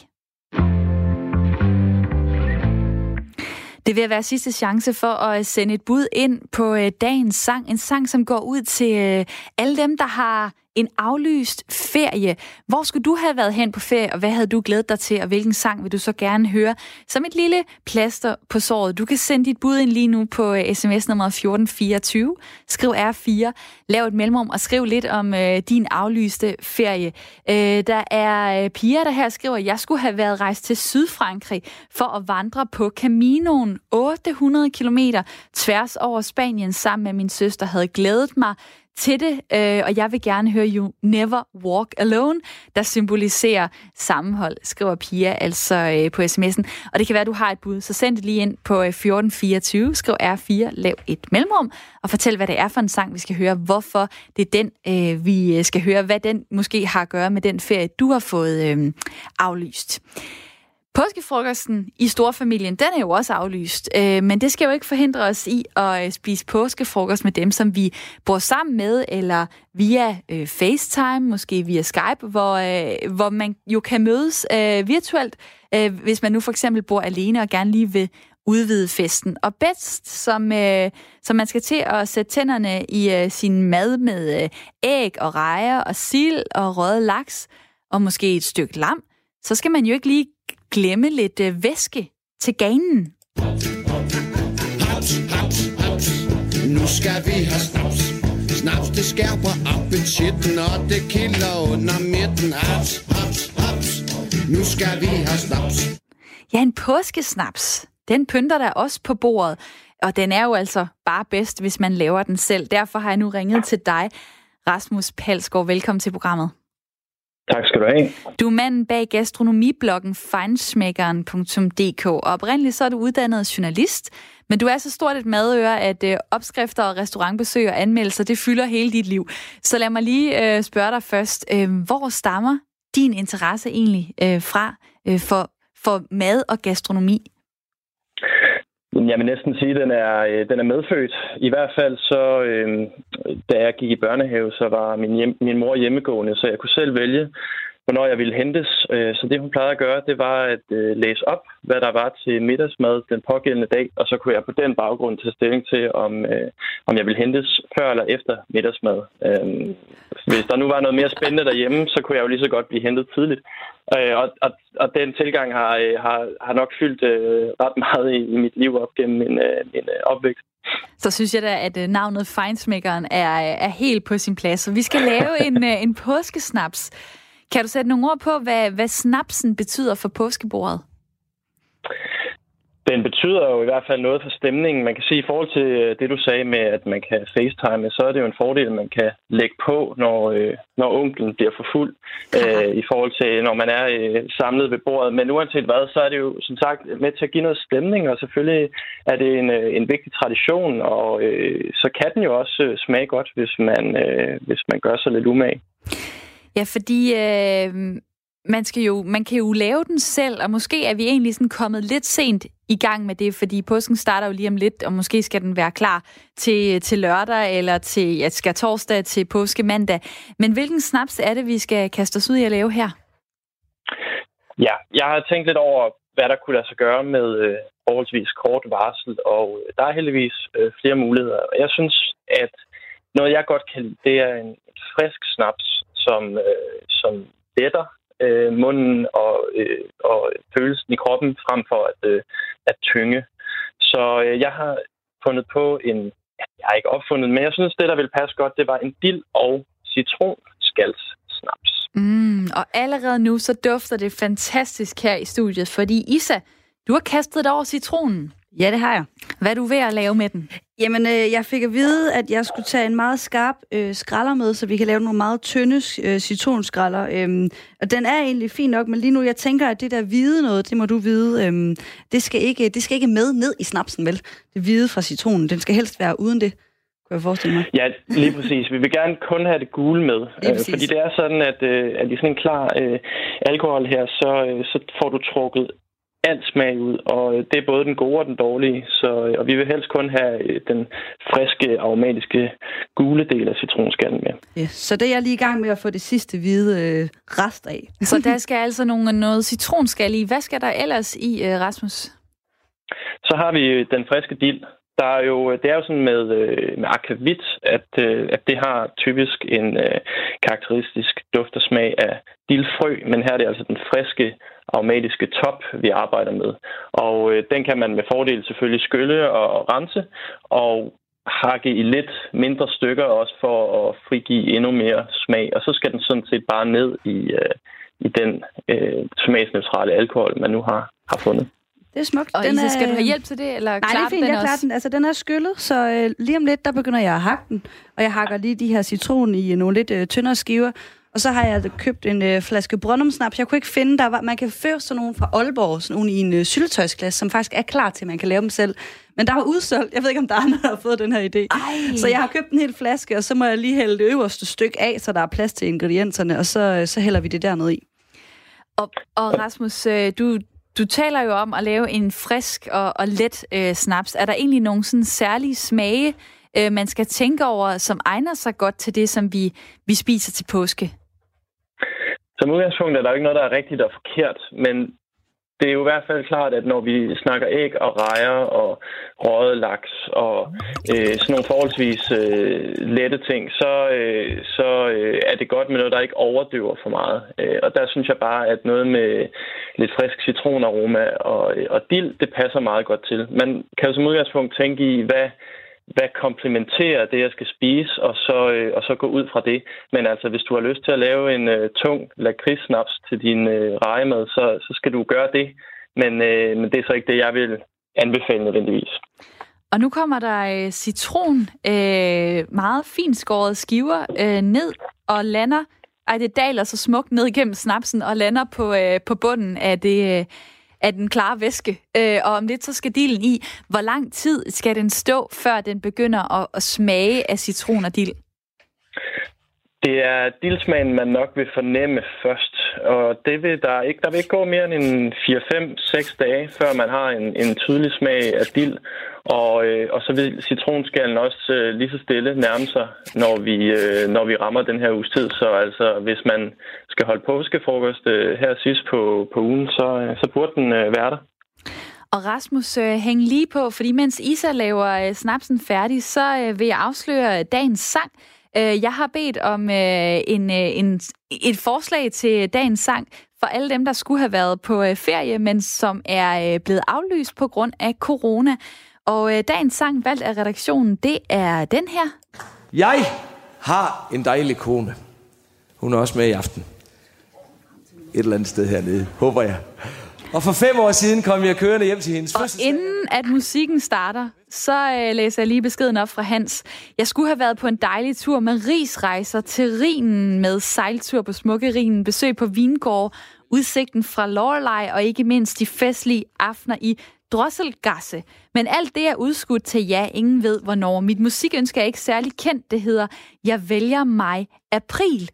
Det vil være sidste chance for at sende et bud ind på øh, dagens sang. En sang, som går ud til øh, alle dem, der har en aflyst ferie. Hvor skulle du have været hen på ferie, og hvad havde du glædet dig til, og hvilken sang vil du så gerne høre? Som et lille plaster på såret. Du kan sende dit bud ind lige nu på øh, sms nummer 1424. Skriv R4, lav et mellemrum og skriv lidt om øh, din aflyste ferie. Øh, der er øh, Pia, der her skriver, at jeg skulle have været rejst til Sydfrankrig for at vandre på Caminoen 800 km tværs over Spanien sammen med min søster. Havde glædet mig til det, øh, og jeg vil gerne høre You Never Walk Alone, der symboliserer sammenhold, skriver Pia altså øh, på sms'en. Og det kan være, at du har et bud, så send det lige ind på øh, 1424, skriv R4, lav et mellemrum, og fortæl, hvad det er for en sang, vi skal høre, hvorfor det er den, øh, vi øh, skal høre, hvad den måske har at gøre med den ferie, du har fået øh, aflyst. Påskefrokosten i storfamilien, den er jo også aflyst, øh, men det skal jo ikke forhindre os i at øh, spise påskefrokost med dem, som vi bor sammen med, eller via øh, FaceTime, måske via Skype, hvor, øh, hvor man jo kan mødes øh, virtuelt, øh, hvis man nu for eksempel bor alene og gerne lige vil udvide festen. Og bedst, som, øh, som man skal til at sætte tænderne i øh, sin mad med øh, æg og rejer og sild og røget laks og måske et stykke lam, så skal man jo ikke lige glemme lidt øh, væske til ganen. Haps, haps, haps. Nu skal vi have snaps. Snaps, det skærper appetitten, og det kilder under midten. Haps, haps, haps. Nu skal vi have snaps. Ja, en påskesnaps. Den pynter der også på bordet. Og den er jo altså bare bedst, hvis man laver den selv. Derfor har jeg nu ringet til dig, Rasmus Palsgaard. Velkommen til programmet. Tak skal du have. Du er manden bag gastronomibloggen fejnsmækkeren.dk, og oprindeligt så er du uddannet journalist, men du er så stort et madøre, at øh, opskrifter og restaurantbesøg og anmeldelser, det fylder hele dit liv. Så lad mig lige øh, spørge dig først, øh, hvor stammer din interesse egentlig øh, fra øh, for, for mad og gastronomi? Jeg vil næsten sige, at den er, øh, den er medfødt. I hvert fald så, øh, da jeg gik i børnehave, så var min, hjem, min mor hjemmegående, så jeg kunne selv vælge, hvornår jeg ville hentes. Øh, så det, hun plejede at gøre, det var at øh, læse op, hvad der var til middagsmad den pågældende dag, og så kunne jeg på den baggrund tage stilling til, om, øh, om jeg ville hentes før eller efter middagsmad. Hvis der nu var noget mere spændende derhjemme, så kunne jeg jo lige så godt blive hentet tidligt. Og, og, og den tilgang har, har, har nok fyldt ret meget i, i mit liv op gennem min, min opvækst. Så synes jeg da, at navnet Feinsmækkeren er, er helt på sin plads. Så vi skal lave en, en påskesnaps. Kan du sætte nogle ord på, hvad, hvad snapsen betyder for påskebordet? Den betyder jo i hvert fald noget for stemningen. Man kan sige, i forhold til øh, det, du sagde med, at man kan facetime, så er det jo en fordel, at man kan lægge på, når, øh, når onklen bliver for fuld, øh, i forhold til, når man er øh, samlet ved bordet. Men uanset hvad, så er det jo som sagt med til at give noget stemning, og selvfølgelig er det en, øh, en vigtig tradition, og øh, så kan den jo også smage godt, hvis man, øh, hvis man gør sig lidt umage. Ja, fordi øh, man, skal jo, man kan jo lave den selv, og måske er vi egentlig sådan kommet lidt sent i gang med det, fordi påsken starter jo lige om lidt, og måske skal den være klar til, til lørdag, eller til ja, skal torsdag til påskemandag. Men hvilken snaps er det, vi skal kaste os ud i at lave her? Ja, jeg har tænkt lidt over, hvad der kunne lade sig gøre med øh, forholdsvis kort varsel, og øh, der er heldigvis øh, flere muligheder. Jeg synes, at noget, jeg godt kan lide, det er en frisk snaps, som, øh, som letter øh, munden og, øh, og følelsen i kroppen frem for at, øh, at tynge. Så øh, jeg har fundet på en, jeg har ikke opfundet, men jeg synes, det, der ville passe godt, det var en dild og citronskals snaps. Mm, og allerede nu, så dufter det fantastisk her i studiet, fordi Isa, du har kastet dig over citronen. Ja, det har jeg. Hvad er du ved at lave med den? Jamen, øh, jeg fik at vide, at jeg skulle tage en meget skarp øh, skralder med, så vi kan lave nogle meget tynde øh, citronskralder. Øhm, og den er egentlig fin nok, men lige nu, jeg tænker, at det der hvide noget, det må du vide, øhm, det, skal ikke, det skal ikke med ned i snapsen, vel? Det hvide fra citronen, den skal helst være uden det. Kunne jeg forestille mig? Ja, lige præcis. Vi vil gerne kun have det gule med. Øh, fordi det er sådan, at, øh, at i sådan en klar øh, alkohol her, så, øh, så får du trukket alt smag ud, og det er både den gode og den dårlige. Så, og vi vil helst kun have øh, den friske, aromatiske gule del af citronskallen med. Ja, så det er jeg lige i gang med at få det sidste hvide øh, rest af. *laughs* så der skal altså nogle, noget citronskal i. Hvad skal der ellers i, øh, Rasmus? Så har vi den friske dild. Der er jo, det er jo sådan med, med akvavit, at, at det har typisk en øh, karakteristisk duft og smag af dildfrø, men her er det altså den friske aromatiske top, vi arbejder med. Og øh, den kan man med fordel selvfølgelig skylle og rense, og hakke i lidt mindre stykker også for at frigive endnu mere smag. Og så skal den sådan set bare ned i, øh, i den øh, smagsneutrale alkohol, man nu har, har fundet. Det er smukt. Og den Isa, er... skal du have hjælp til det? Eller Nej, det er fint, den jeg klarer den. Altså, den er skyllet, så øh, lige om lidt, der begynder jeg at hakke den. Og jeg hakker lige de her citron i nogle lidt øh, tyndere skiver. Og så har jeg købt en øh, flaske Brøndum-snaps. Jeg kunne ikke finde, der var, man kan føre sådan nogle fra Aalborg, sådan nogle i en øh, syltetøjsglas, som faktisk er klar til, at man kan lave dem selv. Men der var udsolgt. Jeg ved ikke, om der er andre, der har fået den her idé. Ej. Så jeg har købt en hel flaske, og så må jeg lige hælde det øverste stykke af, så der er plads til ingredienserne, og så, øh, så hælder vi det dernede i. Og, og Rasmus, øh, du, du taler jo om at lave en frisk og, og let øh, snaps. Er der egentlig nogle sådan særlige smage, øh, man skal tænke over, som egner sig godt til det, som vi, vi spiser til påske? Som udgangspunkt er der jo ikke noget, der er rigtigt og forkert, men det er jo i hvert fald klart, at når vi snakker æg og rejer og røget laks og øh, sådan nogle forholdsvis øh, lette ting, så, øh, så øh, er det godt med noget, der ikke overdøver for meget. Øh, og der synes jeg bare, at noget med lidt frisk citronaroma og, og dild, det passer meget godt til. Man kan jo som udgangspunkt tænke i, hvad hvad komplementerer det, jeg skal spise, og så, øh, og så gå ud fra det. Men altså, hvis du har lyst til at lave en øh, tung lakridssnaps til din øh, rejemad, så, så skal du gøre det. Men, øh, men det er så ikke det, jeg vil anbefale nødvendigvis. Og nu kommer der øh, citron, øh, meget fint skiver øh, ned og lander. Ej, det daler så smukt ned igennem snapsen og lander på, øh, på bunden af det, øh, af den klare væske. Øh, og om lidt så skal dillen i. Hvor lang tid skal den stå, før den begynder at, at smage af citron og dild? Det er dildsmagen, man nok vil fornemme først, og det vil der ikke, der vil ikke gå mere end en 4-5-6 dage, før man har en, en tydelig smag af dild, og, øh, og så vil citronskallen også øh, lige så stille nærme sig, når vi, øh, når vi rammer den her uges tid. Så altså, hvis man skal holde påskefrokost øh, her sidst på, på ugen, så, øh, så burde den øh, være der. Og Rasmus, øh, hæng lige på, fordi mens Isa laver øh, snapsen færdig, så øh, vil jeg afsløre dagens sang. Øh, jeg har bedt om øh, en, øh, en, et forslag til dagens sang for alle dem, der skulle have været på øh, ferie, men som er øh, blevet aflyst på grund af corona. Og øh, dagens sang, valgt af redaktionen, det er den her. Jeg har en dejlig kone. Hun er også med i aften. Et eller andet sted hernede, håber jeg. Og for fem år siden kom jeg kørende hjem til hendes Og inden at musikken starter, så øh, læser jeg lige beskeden op fra Hans. Jeg skulle have været på en dejlig tur med risrejser til Rinen med sejltur på smukke Rinen, besøg på Vingård, udsigten fra Lorelei og ikke mindst de festlige aftener i Drosselgasse. Men alt det er udskudt til ja, ingen ved hvornår. Mit musikønske er ikke særlig kendt. Det hedder Jeg vælger mig april.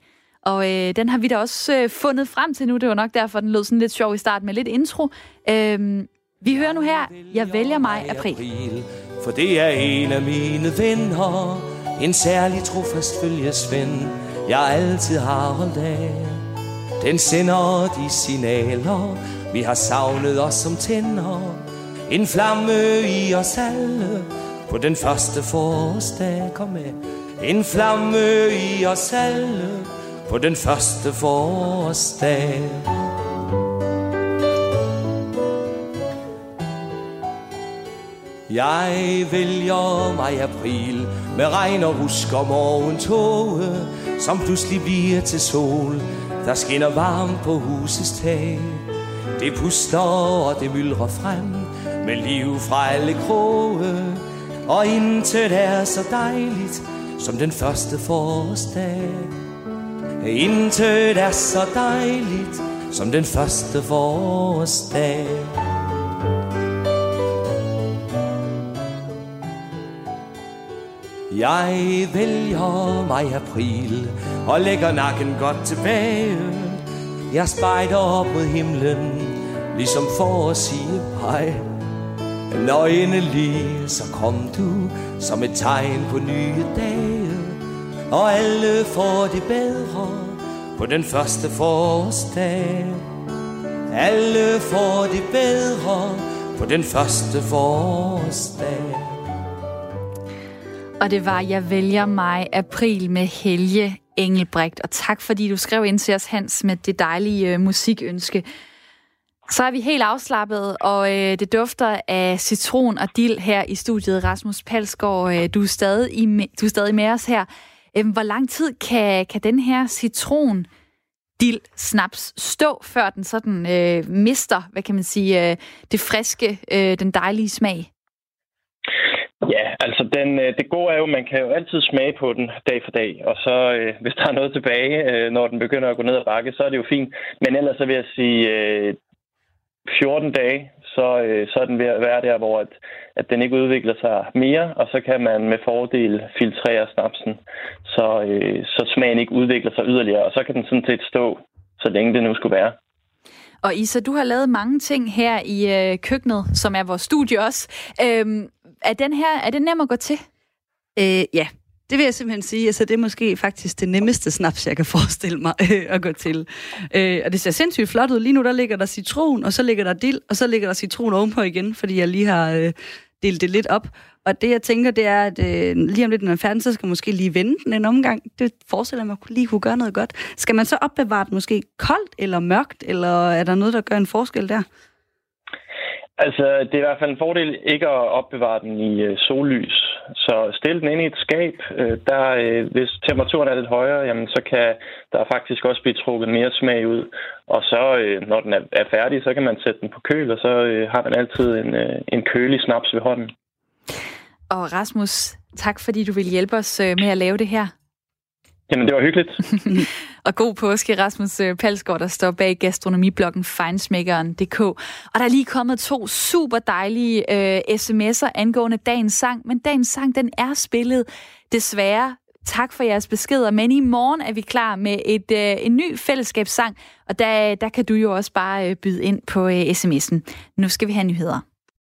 Og øh, den har vi da også øh, fundet frem til nu. Det var nok derfor, den lød sådan lidt sjov i starten med lidt intro. Øhm, vi hører nu her, Jeg vælger mig april. april. For det er en af mine venner, en særlig trofast følgesven, jeg altid har holdt af. Den sender de signaler, vi har savnet os som tænder. En flamme i os alle, på den første forårsdag, kom med. En flamme i os alle, på den første forårsdag. Jeg vælger mig april med regn og rusk og morgentoge, som pludselig bliver til sol, der skinner varmt på husets tag. Det puster og det myldrer frem med liv fra alle kroge, og intet er så dejligt som den første forårsdag. Intet er så dejligt som den første forårsdag. Jeg vælger mig april og lægger nakken godt tilbage. Jeg spejder op mod himlen, ligesom for at sige hej. Når endelig så kom du som et tegn på nye dage og alle får det bedre på den første forårsdag. Alle får det bedre på den første forårsdag. Og det var Jeg vælger mig april med Helge Engelbrecht. Og tak fordi du skrev ind til os, Hans, med det dejlige øh, musikønske. Så er vi helt afslappet, og øh, det dufter af citron og dild her i studiet. Rasmus Palsgaard, øh, du, er stadig i, du er stadig med os her. Øhm, hvor lang tid kan, kan den her citron dild snaps stå, før den sådan øh, mister, hvad kan man sige, øh, det friske, øh, den dejlige smag? Ja, altså den, øh, det gode er jo, at man kan jo altid smage på den dag for dag, og så øh, *laughs* hvis der er noget tilbage, øh, når den begynder at gå ned ad bakke, så er det jo fint. Men ellers så vil jeg sige øh, 14 dage, så, øh, så er den ved at være der, hvor at, at den ikke udvikler sig mere, og så kan man med fordel filtrere snapsen, så, øh, så smagen ikke udvikler sig yderligere, og så kan den sådan set stå, så længe det nu skulle være. Og Isa, du har lavet mange ting her i øh, køkkenet, som er vores studie også. Øhm, er den her, er det nem at gå til? Øh, ja, det vil jeg simpelthen sige, altså det er måske faktisk det nemmeste snaps, jeg kan forestille mig *laughs* øh, at gå til. Øh, og det ser sindssygt flot ud. Lige nu der ligger der citron, og så ligger der dild, og så ligger der citron ovenpå igen, fordi jeg lige har øh, delt det lidt op. Og det jeg tænker, det er, at øh, lige om lidt, når man er færdig, så skal man måske lige vende den en omgang. Det forestiller jeg mig, at lige kunne gøre noget godt. Skal man så opbevare den måske koldt eller mørkt, eller er der noget, der gør en forskel der? Altså, det er i hvert fald en fordel ikke at opbevare den i øh, sollys. Så stil den ind i et skab. Øh, der, øh, hvis temperaturen er lidt højere, jamen, så kan der faktisk også blive trukket mere smag ud. Og så, øh, når den er, er færdig, så kan man sætte den på køl, og så øh, har den altid en, øh, en kølig snaps ved hånden. Og Rasmus, tak fordi du vil hjælpe os øh, med at lave det her. Jamen, det var hyggeligt. *laughs* og god påske, Rasmus øh, Palsgaard, der står bag gastronomibloggen Fejnsmækkeren.dk. Og der er lige kommet to super dejlige øh, sms'er angående dagens sang, men dagens sang, den er spillet desværre Tak for jeres beskeder, men i morgen er vi klar med et, øh, en ny fællesskabssang, og der, der kan du jo også bare øh, byde ind på øh, sms'en. Nu skal vi have nyheder.